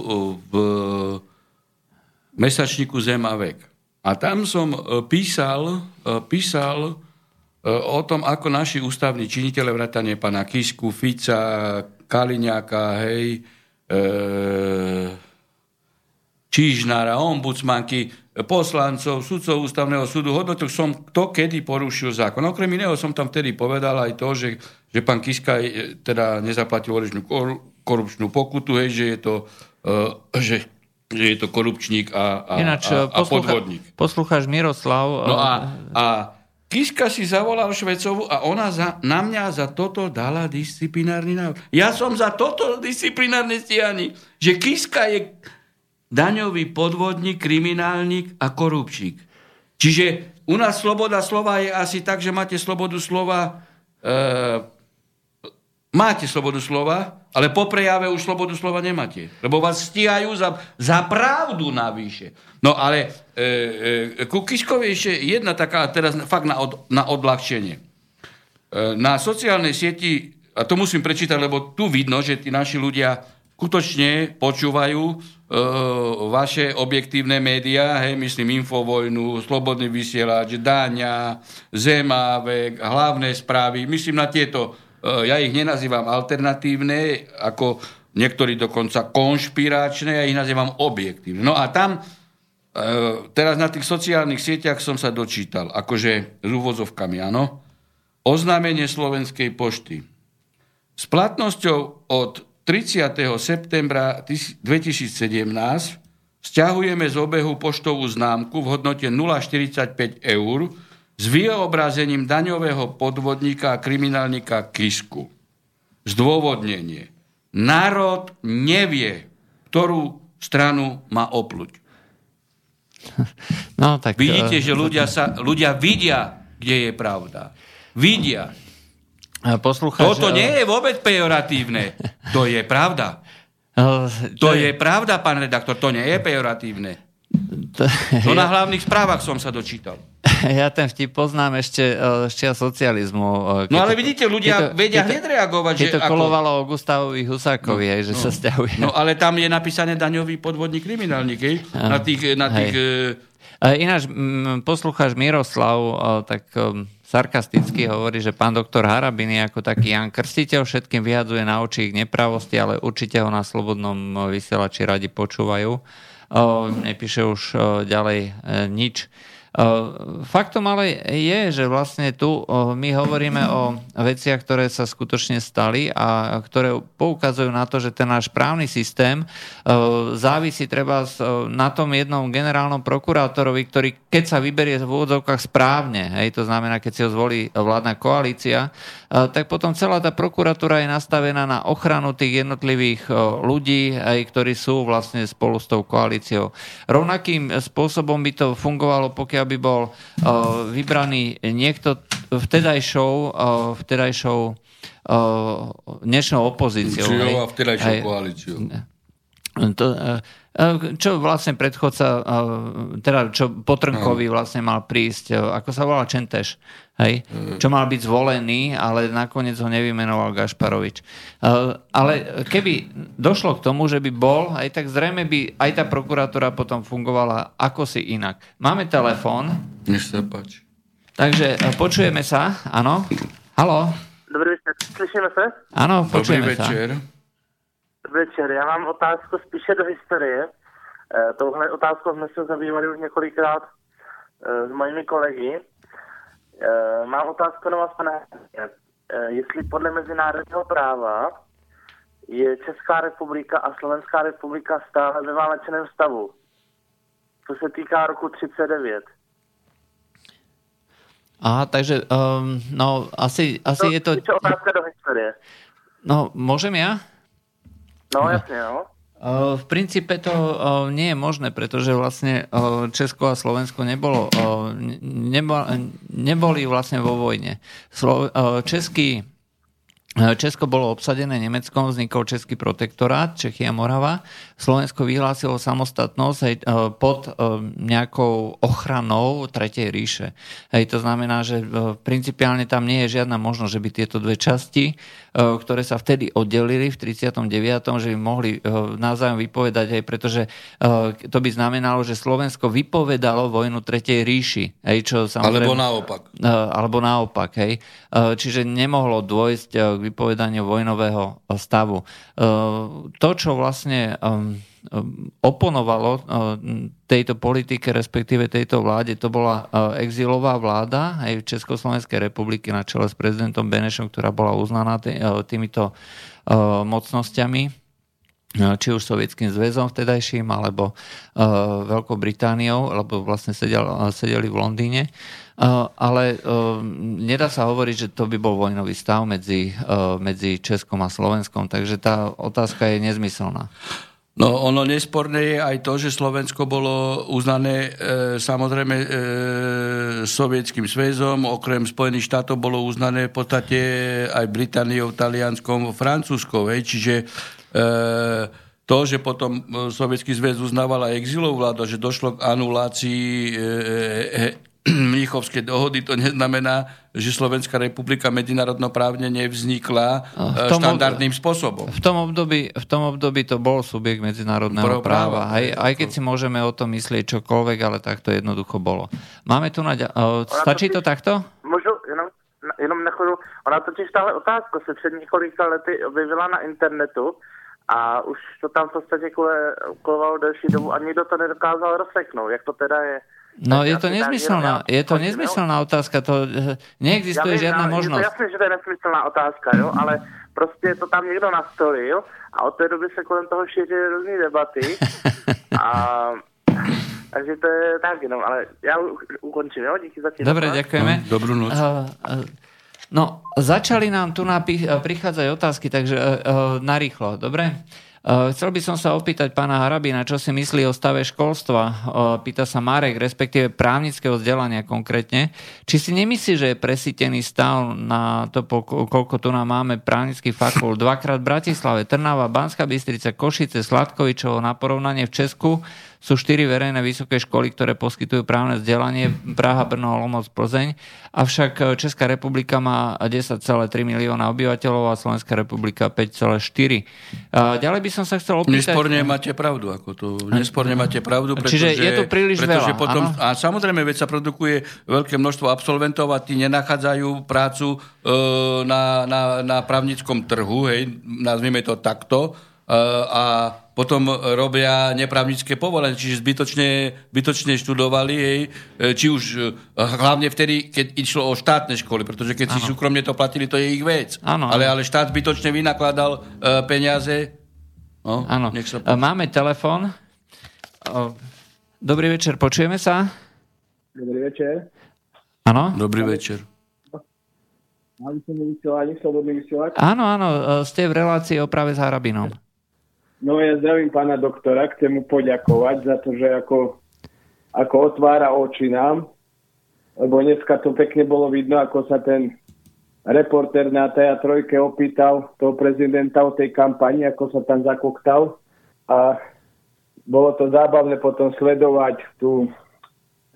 [SPEAKER 2] v mesačníku Zem a vek. A tam som písal, písal o tom, ako naši ústavní činiteľe, vrátane pána Kisku, Fica, Kaliňáka, hej, e, Čížnára, ombudsmanky, poslancov, sudcov ústavného súdu, hodnotil som, kto kedy porušil zákon. Okrem iného som tam vtedy povedal aj to, že, že pán Kiska e, teda nezaplatil orižnú kor- korupčnú pokutu, hej, že je to, uh, že, že je to korupčník a, a,
[SPEAKER 1] Ináč,
[SPEAKER 2] a, a
[SPEAKER 1] poslucha-
[SPEAKER 2] podvodník.
[SPEAKER 1] poslucháč Miroslav...
[SPEAKER 2] No
[SPEAKER 1] eh,
[SPEAKER 2] a, a Kiska si zavolal Švecovu a ona za, na mňa za toto dala disciplinárny návrh. Ja som za toto disciplinárne stíhanie, že Kiska je daňový podvodník, kriminálnik a korupčík. Čiže u nás sloboda slova je asi tak, že máte slobodu slova e, máte slobodu slova, ale po prejave už slobodu slova nemáte. Lebo vás stíhajú za, za pravdu navyše. No ale e, e, ku Kiškovi ešte jedna taká, teraz fakt na, od, na odľahčenie. E, na sociálnej sieti, a to musím prečítať, lebo tu vidno, že tí naši ľudia skutočne počúvajú e, vaše objektívne médiá, hej, myslím Infovojnu, Slobodný vysielač, Dáňa, Zemávek, hlavné správy, myslím na tieto, e, ja ich nenazývam alternatívne, ako niektorí dokonca konšpiračné, ja ich nazývam objektívne. No a tam, e, teraz na tých sociálnych sieťach som sa dočítal, akože s úvozovkami, áno, oznámenie Slovenskej pošty. S platnosťou od 30. septembra 2017 stiahujeme z obehu poštovú známku v hodnote 0,45 eur s vyobrazením daňového podvodníka a kriminálnika Kisku. Zdôvodnenie. Národ nevie, ktorú stranu má opluť.
[SPEAKER 1] No, tak,
[SPEAKER 2] Vidíte,
[SPEAKER 1] eh,
[SPEAKER 2] že ľudia, sa, ľudia vidia, kde je pravda. Vidia.
[SPEAKER 1] Poslucháč...
[SPEAKER 2] Toto nie je vôbec pejoratívne. To je pravda. To je pravda, pán redaktor, to nie je pejoratívne.
[SPEAKER 1] to-
[SPEAKER 2] To na hlavných správach som sa dočítal.
[SPEAKER 1] Ja ten vtip poznám ešte eh, z čia socializmu. keď
[SPEAKER 2] No ale
[SPEAKER 1] to-
[SPEAKER 2] vidíte, ľudia
[SPEAKER 1] to-
[SPEAKER 2] vedia hneď reagovať,
[SPEAKER 1] Keď
[SPEAKER 2] že
[SPEAKER 1] to
[SPEAKER 2] ako...
[SPEAKER 1] kolovalo o Gustavovi Husákovi, hej, že sa stiahuje.
[SPEAKER 2] No ale tam je napísané daňový podvodník kriminálnik, hej? Na tých, na tých e,
[SPEAKER 1] E, Ináč, poslucháč Miroslav e, tak e, sarkasticky hovorí, že pán doktor Harabin je ako taký Jan Krstiteľ, všetkým vyhadzuje na oči ich nepravosti, ale určite ho na slobodnom vysielači radi počúvajú. Nepíše už ďalej e, nič. Uh, Faktom ale je, že vlastne tu uh, my hovoríme o veciach, ktoré sa skutočne stali a ktoré poukazujú na to, že ten náš právny systém uh, závisí treba na tom jednom generálnom prokurátorovi, ktorý keď sa vyberie v úvodzovkách správne, hej, to znamená, keď si ho zvolí vládna koalícia, tak potom celá tá prokuratúra je nastavená na ochranu tých jednotlivých ľudí, aj ktorí sú vlastne spolu s tou koalíciou. Rovnakým spôsobom by to fungovalo, pokiaľ by bol uh, vybraný niekto vtedajšou, uh, vtedajšou uh, dnešnou opozíciou.
[SPEAKER 2] A vtedajšou koalíciou.
[SPEAKER 1] To, čo vlastne predchodca, uh, teda čo Potrnkovi vlastne mal prísť, uh, ako sa volá Čenteš, hej? čo mal byť zvolený, ale nakoniec ho nevymenoval Gašparovič. Ale keby došlo k tomu, že by bol, aj tak zrejme by aj tá prokuratúra potom fungovala ako si inak. Máme telefón,
[SPEAKER 2] Nech sa páči.
[SPEAKER 1] takže počujeme sa, áno? Halo?
[SPEAKER 3] Dobrý večer, slyšíme se?
[SPEAKER 1] Áno,
[SPEAKER 2] Dobrý
[SPEAKER 1] počujeme sa.
[SPEAKER 2] večer.
[SPEAKER 3] Dobrý večer, já mám otázku spíše do historie. E, touhle otázkou jsme se zabývali už několikrát e, s mojimi kolegy. E, mám otázku na vás, pane. E, jestli podle mezinárodního práva je Česká republika a Slovenská republika stále ve válečném stavu. Co se týká roku 39.
[SPEAKER 1] Aha, takže um, no, asi, asi je to...
[SPEAKER 3] Otázka do historie.
[SPEAKER 1] No, môžem ja?
[SPEAKER 3] No, jasně, no.
[SPEAKER 1] Uh, V princípe to nie je možné, pretože vlastne Česko a Slovensko nebolo, nebo, neboli vlastne vo vojne. Český Česko bolo obsadené Nemeckom, vznikol Český protektorát, Čechy a Morava. Slovensko vyhlásilo samostatnosť hej, e, pod e, nejakou ochranou Tretej ríše. Hej, to znamená, že e, principiálne tam nie je žiadna možnosť, že by tieto dve časti, ktoré sa vtedy oddelili v 39., že by mohli navzájom vypovedať, hej, pretože to by znamenalo, že Slovensko vypovedalo vojnu Tretej ríši. Hej, čo samozrejme,
[SPEAKER 2] Alebo naopak.
[SPEAKER 1] alebo naopak. Hej. Čiže nemohlo dôjsť k vypovedaniu vojnového stavu. To, čo vlastne oponovalo tejto politike, respektíve tejto vláde, to bola exilová vláda aj v Československej republiky na čele s prezidentom Benešom, ktorá bola uznaná týmito mocnosťami či už Sovietským zväzom vtedajším, alebo uh, Veľkou Britániou, alebo vlastne sedel, sedeli v Londýne. Uh, ale uh, nedá sa hovoriť, že to by bol vojnový stav medzi, uh, medzi Českom a Slovenskom, takže tá otázka je nezmyselná.
[SPEAKER 2] No ono nesporné je aj to, že Slovensko bolo uznané e, samozrejme e, sovietským sväzom, okrem Spojených štátov bolo uznané v podstate aj Britániou, Talianskom, Francúzskou. Hej. Čiže e, to, že potom Sovietský zväz uznával aj exilovú vládu, že došlo k anulácii e, e, Mníchovskej dohody, to neznamená, že Slovenská republika medzinárodnoprávne nevznikla
[SPEAKER 1] v
[SPEAKER 2] e,
[SPEAKER 1] tom
[SPEAKER 2] štandardným spôsobom.
[SPEAKER 1] V tom, období, v tom období to bol subjekt medzinárodného
[SPEAKER 2] Pro-
[SPEAKER 1] práva.
[SPEAKER 2] práva.
[SPEAKER 1] Aj, aj keď si môžeme o tom myslieť čokoľvek, ale tak to jednoducho bolo. Máme tu na... ďa- uh, stačí to takto?
[SPEAKER 3] Můžu jenom, jenom na chvíli. Ona totiž tahle otázka se před několika lety objevila na internetu a už to tam v podstatě kole, kolovalo delší dobu a nikdo to nedokázal rozseknout, jak to teda je.
[SPEAKER 1] No je to nezmyselná, je to nezmyselná otázka, to eh, neexistuje
[SPEAKER 3] vím,
[SPEAKER 1] žiadna
[SPEAKER 3] já- Je
[SPEAKER 1] možnosť.
[SPEAKER 3] to jasné, že to je nesmyslná otázka, jo, ale prostě to tam někdo nastolil a od té doby se kolem toho šířily různé debaty a takže to je tak jenom, ale já u- ukončím, jo, díky za tím.
[SPEAKER 1] Dobre, ďakujeme.
[SPEAKER 2] No, dobrú noc.
[SPEAKER 1] Uh, uh, No, začali nám tu napí- prichádzať otázky, takže uh, uh, narýchlo, dobre? Uh, chcel by som sa opýtať pána Harabina, čo si myslí o stave školstva. Uh, pýta sa Marek, respektíve právnického vzdelania konkrétne. Či si nemyslí, že je presítený stav na to, koľko tu nám máme právnických fakult? Dvakrát v Bratislave, Trnava, Banská Bystrica, Košice, Sladkovičovo na porovnanie v Česku sú štyri verejné vysoké školy, ktoré poskytujú právne vzdelanie, Praha, Brno, Olomouc, Plzeň. Avšak e, Česká republika má 10,3 milióna obyvateľov a Slovenská republika 5,4. A Ďalej by som sa chcel opýtať...
[SPEAKER 2] Nesporne máte pravdu, ako to, nesporne máte pravdu,
[SPEAKER 1] Čiže
[SPEAKER 2] pretože,
[SPEAKER 1] je to príliš veľa,
[SPEAKER 2] potom,
[SPEAKER 1] áno?
[SPEAKER 2] A samozrejme, veď sa produkuje veľké množstvo absolventov a tí nenachádzajú prácu e, na, na, na právnickom trhu, hej, nazvime to takto, a potom robia neprávnické povolenie, čiže zbytočne, zbytočne študovali, hej, e, či už e, hlavne vtedy, keď išlo o štátne školy, pretože keď si
[SPEAKER 1] Áno.
[SPEAKER 2] súkromne to platili, to je ich vec.
[SPEAKER 1] Áno,
[SPEAKER 2] ale, ale štát zbytočne vynakladal e, peniaze. No,
[SPEAKER 1] Áno.
[SPEAKER 2] nech sa
[SPEAKER 1] Máme telefon. Dobrý večer, počujeme sa?
[SPEAKER 4] Dobrý večer.
[SPEAKER 1] Áno?
[SPEAKER 2] Dobrý večer.
[SPEAKER 1] Áno, áno, ste v relácii o práve s Harabinom.
[SPEAKER 4] No ja zdravím pána doktora, chcem mu poďakovať za to, že ako, ako otvára oči nám, lebo dneska to pekne bolo vidno, ako sa ten reporter na tej trojke opýtal toho prezidenta o tej kampani, ako sa tam zakoktal. A bolo to zábavné potom sledovať tu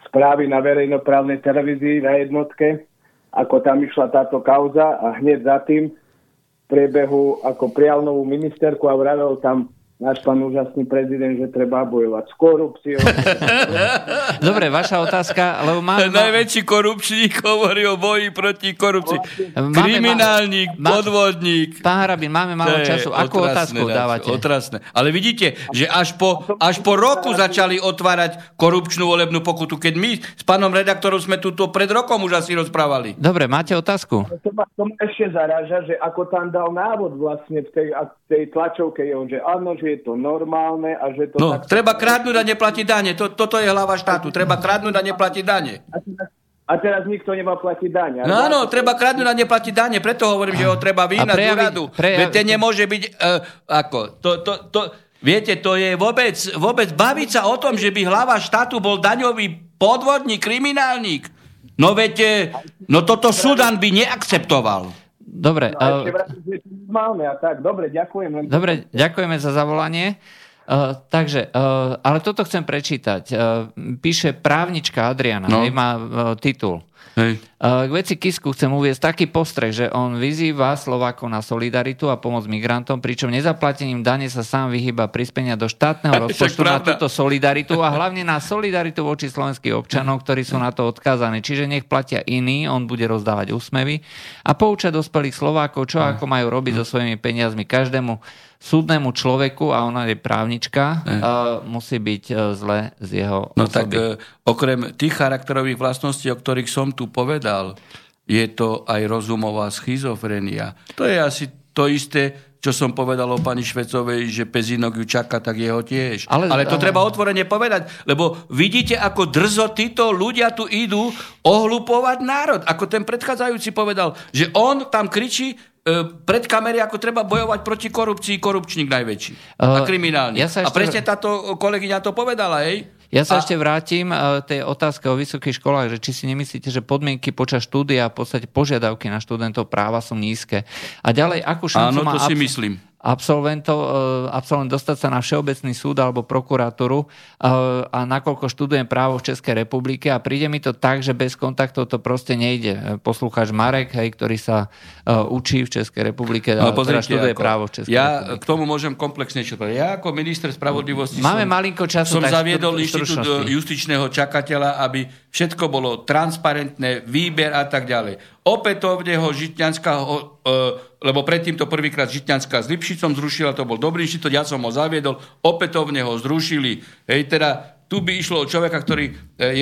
[SPEAKER 4] správy na verejnoprávnej televízii na jednotke, ako tam išla táto kauza a hneď za tým v priebehu ako prijal novú ministerku a vravel tam náš pán úžasný prezident, že treba bojovať s korupciou.
[SPEAKER 1] Dobre, vaša otázka, lebo máme...
[SPEAKER 2] Najväčší korupčník hovorí o boji proti korupcii.
[SPEAKER 1] Máme-
[SPEAKER 2] Kriminálnik,
[SPEAKER 1] má-
[SPEAKER 2] podvodník.
[SPEAKER 1] Pán Harabin, máme málo času. Akú
[SPEAKER 2] otrasné,
[SPEAKER 1] otázku dávate?
[SPEAKER 2] Otrasné. Ale vidíte, že až po, až po roku začali otvárať korupčnú volebnú pokutu, keď my s pánom redaktorom sme tu pred rokom už asi rozprávali.
[SPEAKER 1] Dobre, máte otázku?
[SPEAKER 4] to, ma, to ma ešte zaráža, že ako tam dal návod vlastne v tej, v tej tlačovke, je on, že áno, že je to normálne a že to...
[SPEAKER 2] No, treba kradnúť a neplatiť dane. To, toto je hlava štátu. Treba kradnúť a neplatiť dane.
[SPEAKER 4] A, a teraz nikto nemá platiť daň.
[SPEAKER 2] No áno, treba kradnúť a neplatiť dane, preto hovorím, že ho treba vyhnať z úradu.
[SPEAKER 1] prejav-
[SPEAKER 2] Veď ten nemôže byť, uh, ako, to, to, to, viete, to je vôbec, vôbec baviť sa o tom, že by hlava štátu bol daňový podvodník, kriminálnik. No viete, no toto Sudan by neakceptoval.
[SPEAKER 1] Dobre,
[SPEAKER 4] No, a ešte
[SPEAKER 1] uh,
[SPEAKER 4] vrátim, že je to normálne a tak. Dobre, ďakujem.
[SPEAKER 1] Dobre, ďakujeme za zavolanie. Uh, takže, uh, ale toto chcem prečítať. Uh, píše právnička Adriana,
[SPEAKER 2] No.
[SPEAKER 1] no. má uh, titul.
[SPEAKER 2] Hej.
[SPEAKER 1] Uh, K veci Kisku chcem uviezť taký postreh, že on vyzýva Slovákov na solidaritu a pomoc migrantom, pričom nezaplatením dane sa sám vyhýba prispenia do štátneho rozpočtu na túto solidaritu a hlavne na solidaritu voči slovenských občanov, ktorí sú na to odkázaní. Čiže nech platia iní, on bude rozdávať úsmevy a poučať dospelých Slovákov, čo ako majú robiť so svojimi peniazmi každému súdnemu človeku, a ona je právnička, uh, musí byť uh, zle z jeho
[SPEAKER 2] No tak
[SPEAKER 1] osoby.
[SPEAKER 2] e, okrem tých charakterových vlastností, o ktorých som tu povedal, je to aj rozumová schizofrenia. To je asi to isté, čo som povedal o pani Švecovej, že Pezinok ju čaká, tak jeho tiež. Ale,
[SPEAKER 1] Ale-
[SPEAKER 2] to
[SPEAKER 1] ale-
[SPEAKER 2] treba otvorene povedať, lebo vidíte, ako drzo títo ľudia tu idú ohlupovať národ. Ako ten predchádzajúci povedal, že on tam kričí e, pred kamery, ako treba bojovať proti korupcii, korupčník najväčší. a
[SPEAKER 1] Eh,
[SPEAKER 2] kriminálny.
[SPEAKER 1] ja sa
[SPEAKER 2] a
[SPEAKER 1] ešte-
[SPEAKER 2] presne táto kolegyňa to povedala, hej?
[SPEAKER 1] Ja sa
[SPEAKER 2] A-
[SPEAKER 1] ešte vrátim uh, tej otázke o vysokých školách, že či si nemyslíte, že podmienky počas štúdia, v podstate požiadavky na študentov práva sú nízke. A ďalej, akú šancu
[SPEAKER 2] Áno,
[SPEAKER 1] má
[SPEAKER 2] to si
[SPEAKER 1] abs-
[SPEAKER 2] myslím.
[SPEAKER 1] Absolventov, uh, absolvent dostať sa na Všeobecný súd alebo prokuratúru uh, a nakoľko študujem právo v Českej republike a príde mi to tak, že bez kontaktov to proste nejde. Uh, Poslucháč Marek, hej, ktorý sa učí v Českej republike a
[SPEAKER 2] No,
[SPEAKER 1] teda
[SPEAKER 2] pozrite,
[SPEAKER 1] študuje
[SPEAKER 2] ako,
[SPEAKER 1] právo v Českej
[SPEAKER 2] ja
[SPEAKER 1] republike.
[SPEAKER 2] k tomu môžem komplexnejšie povedať. Ja ako minister spravodlivosti
[SPEAKER 1] Máme
[SPEAKER 2] som,
[SPEAKER 1] malinko času,
[SPEAKER 2] som zaviedol inštitút e, justičného čakateľa, aby všetko bolo transparentné, výber a tak ďalej. Opätovne ho Žitňanská, e, lebo predtým to prvýkrát Žitňanská s Lipšicom zrušila, to bol dobrý inštitút, ja som ho zaviedol, opätovne ho zrušili. Hej, teda tu by išlo o človeka, ktorý e,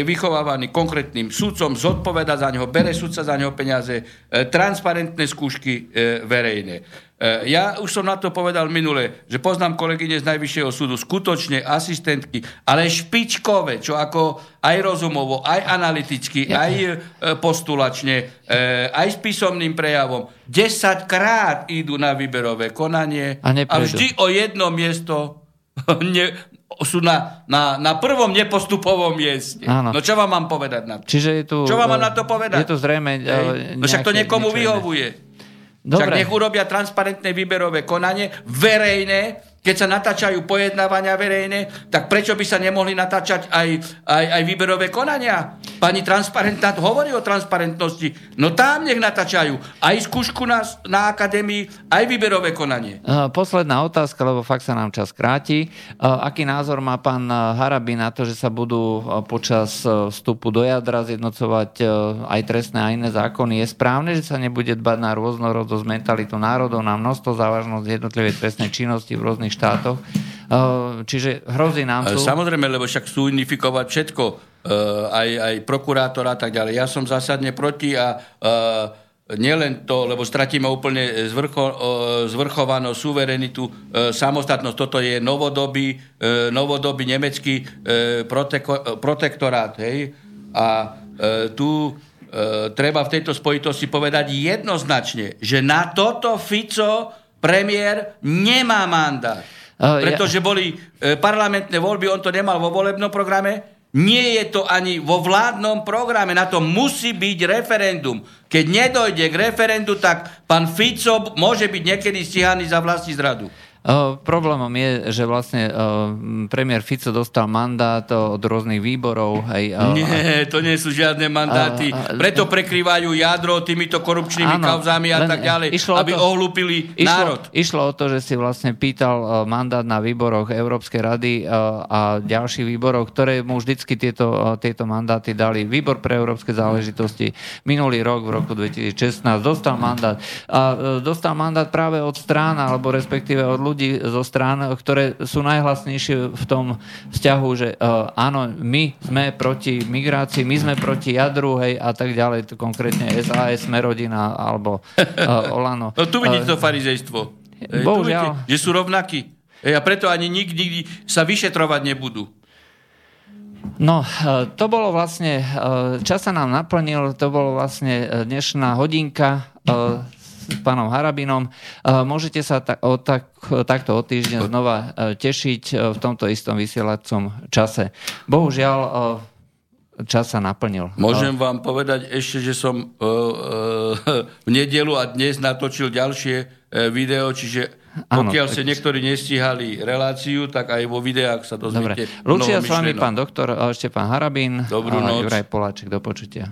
[SPEAKER 2] je vychovávaný konkrétnym sudcom, zodpoveda za neho, bere sudca za neho peniaze, e, transparentné skúšky e, verejné. Ja už som na to povedal minule, že poznám kolegyne z Najvyššieho súdu, skutočne asistentky, ale špičkové, čo ako aj rozumovo, aj analyticky, aj postulačne, aj s písomným prejavom. 10 krát idú na výberové konanie
[SPEAKER 1] A neprejdú.
[SPEAKER 2] vždy o jedno miesto ne, sú na, na, na prvom nepostupovom mieste.
[SPEAKER 1] Áno.
[SPEAKER 2] No čo vám mám povedať na to?
[SPEAKER 1] Čiže je tu,
[SPEAKER 2] Čo vám mám
[SPEAKER 1] eh,
[SPEAKER 2] na to povedať?
[SPEAKER 1] Je tu zrejme...
[SPEAKER 2] Hej? No však to niekomu vyhovuje. Však
[SPEAKER 1] Dobre.
[SPEAKER 2] nech urobia transparentné výberové konanie, verejné, keď sa natáčajú pojednávania verejné, tak prečo by sa nemohli natáčať aj, aj, aj výberové konania? Pani transparentná hovorí o transparentnosti. No tam nech natáčajú aj skúšku na, na akadémii, aj výberové konanie.
[SPEAKER 1] Posledná otázka, lebo fakt sa nám čas kráti. Aký názor má pán Harabi na to, že sa budú počas vstupu do jadra zjednocovať aj trestné a iné zákony? Je správne, že sa nebude dbať na rôznorodosť mentalitu národov, na množstvo závažnosť jednotlivej trestnej činnosti v rôznych štátoch? Uh, Čiže hrozí nám tu...
[SPEAKER 2] Samozrejme, lebo však chcú unifikovať všetko, e, aj, aj prokurátor a tak ďalej. Ja som zásadne proti a e, nielen to, lebo stratíme úplne zvrcho, zvrchovanosť, suverenitu, samostatnosť. Toto je novodobý, novodobý nemecký proteko, protektorát. Hej? A tu treba v tejto spojitosti povedať jednoznačne, že na toto Fico premiér nemá mandát.
[SPEAKER 1] Uh, ja-
[SPEAKER 2] Pretože boli e, parlamentné voľby, on to nemal vo volebnom programe, nie je to ani vo vládnom programe, na to musí byť referendum. Keď nedojde k referendu, tak pán Fico môže byť niekedy stíhaný za vlastní zradu.
[SPEAKER 1] Problémom je, že vlastne premiér Fico dostal mandát od rôznych výborov. Hej,
[SPEAKER 2] Nie, to nie sú žiadne mandáty.
[SPEAKER 1] A- a-
[SPEAKER 2] Preto prekrývajú jadro týmito korupčnými
[SPEAKER 1] Áno,
[SPEAKER 2] kauzami a tak ďalej,
[SPEAKER 1] išlo
[SPEAKER 2] aby
[SPEAKER 1] to-
[SPEAKER 2] ohlúpili
[SPEAKER 1] Išlo,
[SPEAKER 2] národ.
[SPEAKER 1] išlo o to, že si vlastne pítal uh, mandát na výboroch Európskej rady a ďalších výborov, ktoré mu vždycky tieto, tieto mandáty dali. Výbor pre európske záležitosti minulý rok, v roku 2016, dostal mandát. A dostal mandát práve od strán, alebo respektíve od ľudí zo strán, ktoré sú najhlasnejšie v tom vzťahu, že uh, áno, my sme proti migrácii, my sme proti jadru, hej, a tak ďalej, konkrétne SAS, Smerodina, alebo uh, Olano.
[SPEAKER 2] No tu vidíte to farizejstvo. Ej, tu
[SPEAKER 1] bohužiaľ.
[SPEAKER 2] že sú rovnakí. A preto ani nikdy, nikdy sa vyšetrovať nebudú.
[SPEAKER 1] No, e, to bolo vlastne, e, čas sa nám naplnil, to bolo vlastne e, dnešná hodinka e, s pánom Harabinom. E, Môžete sa ta, o, tak, takto o týždeň znova e, tešiť e, v tomto istom vysielacom čase. Bohužiaľ, čas sa naplnil.
[SPEAKER 2] Môžem vám povedať ešte, že som v nedelu a dnes natočil ďalšie video, čiže
[SPEAKER 1] Áno,
[SPEAKER 2] pokiaľ
[SPEAKER 1] tak-
[SPEAKER 2] ste niektorí nestíhali reláciu, tak aj vo videách sa
[SPEAKER 1] Dobre.
[SPEAKER 2] dozviete
[SPEAKER 1] Lúčia
[SPEAKER 2] mnoho
[SPEAKER 1] s vami pán doktor e, Štefan Harabín
[SPEAKER 2] Dobrú
[SPEAKER 1] a
[SPEAKER 2] noc.
[SPEAKER 1] Juraj Poláček. Do počutia.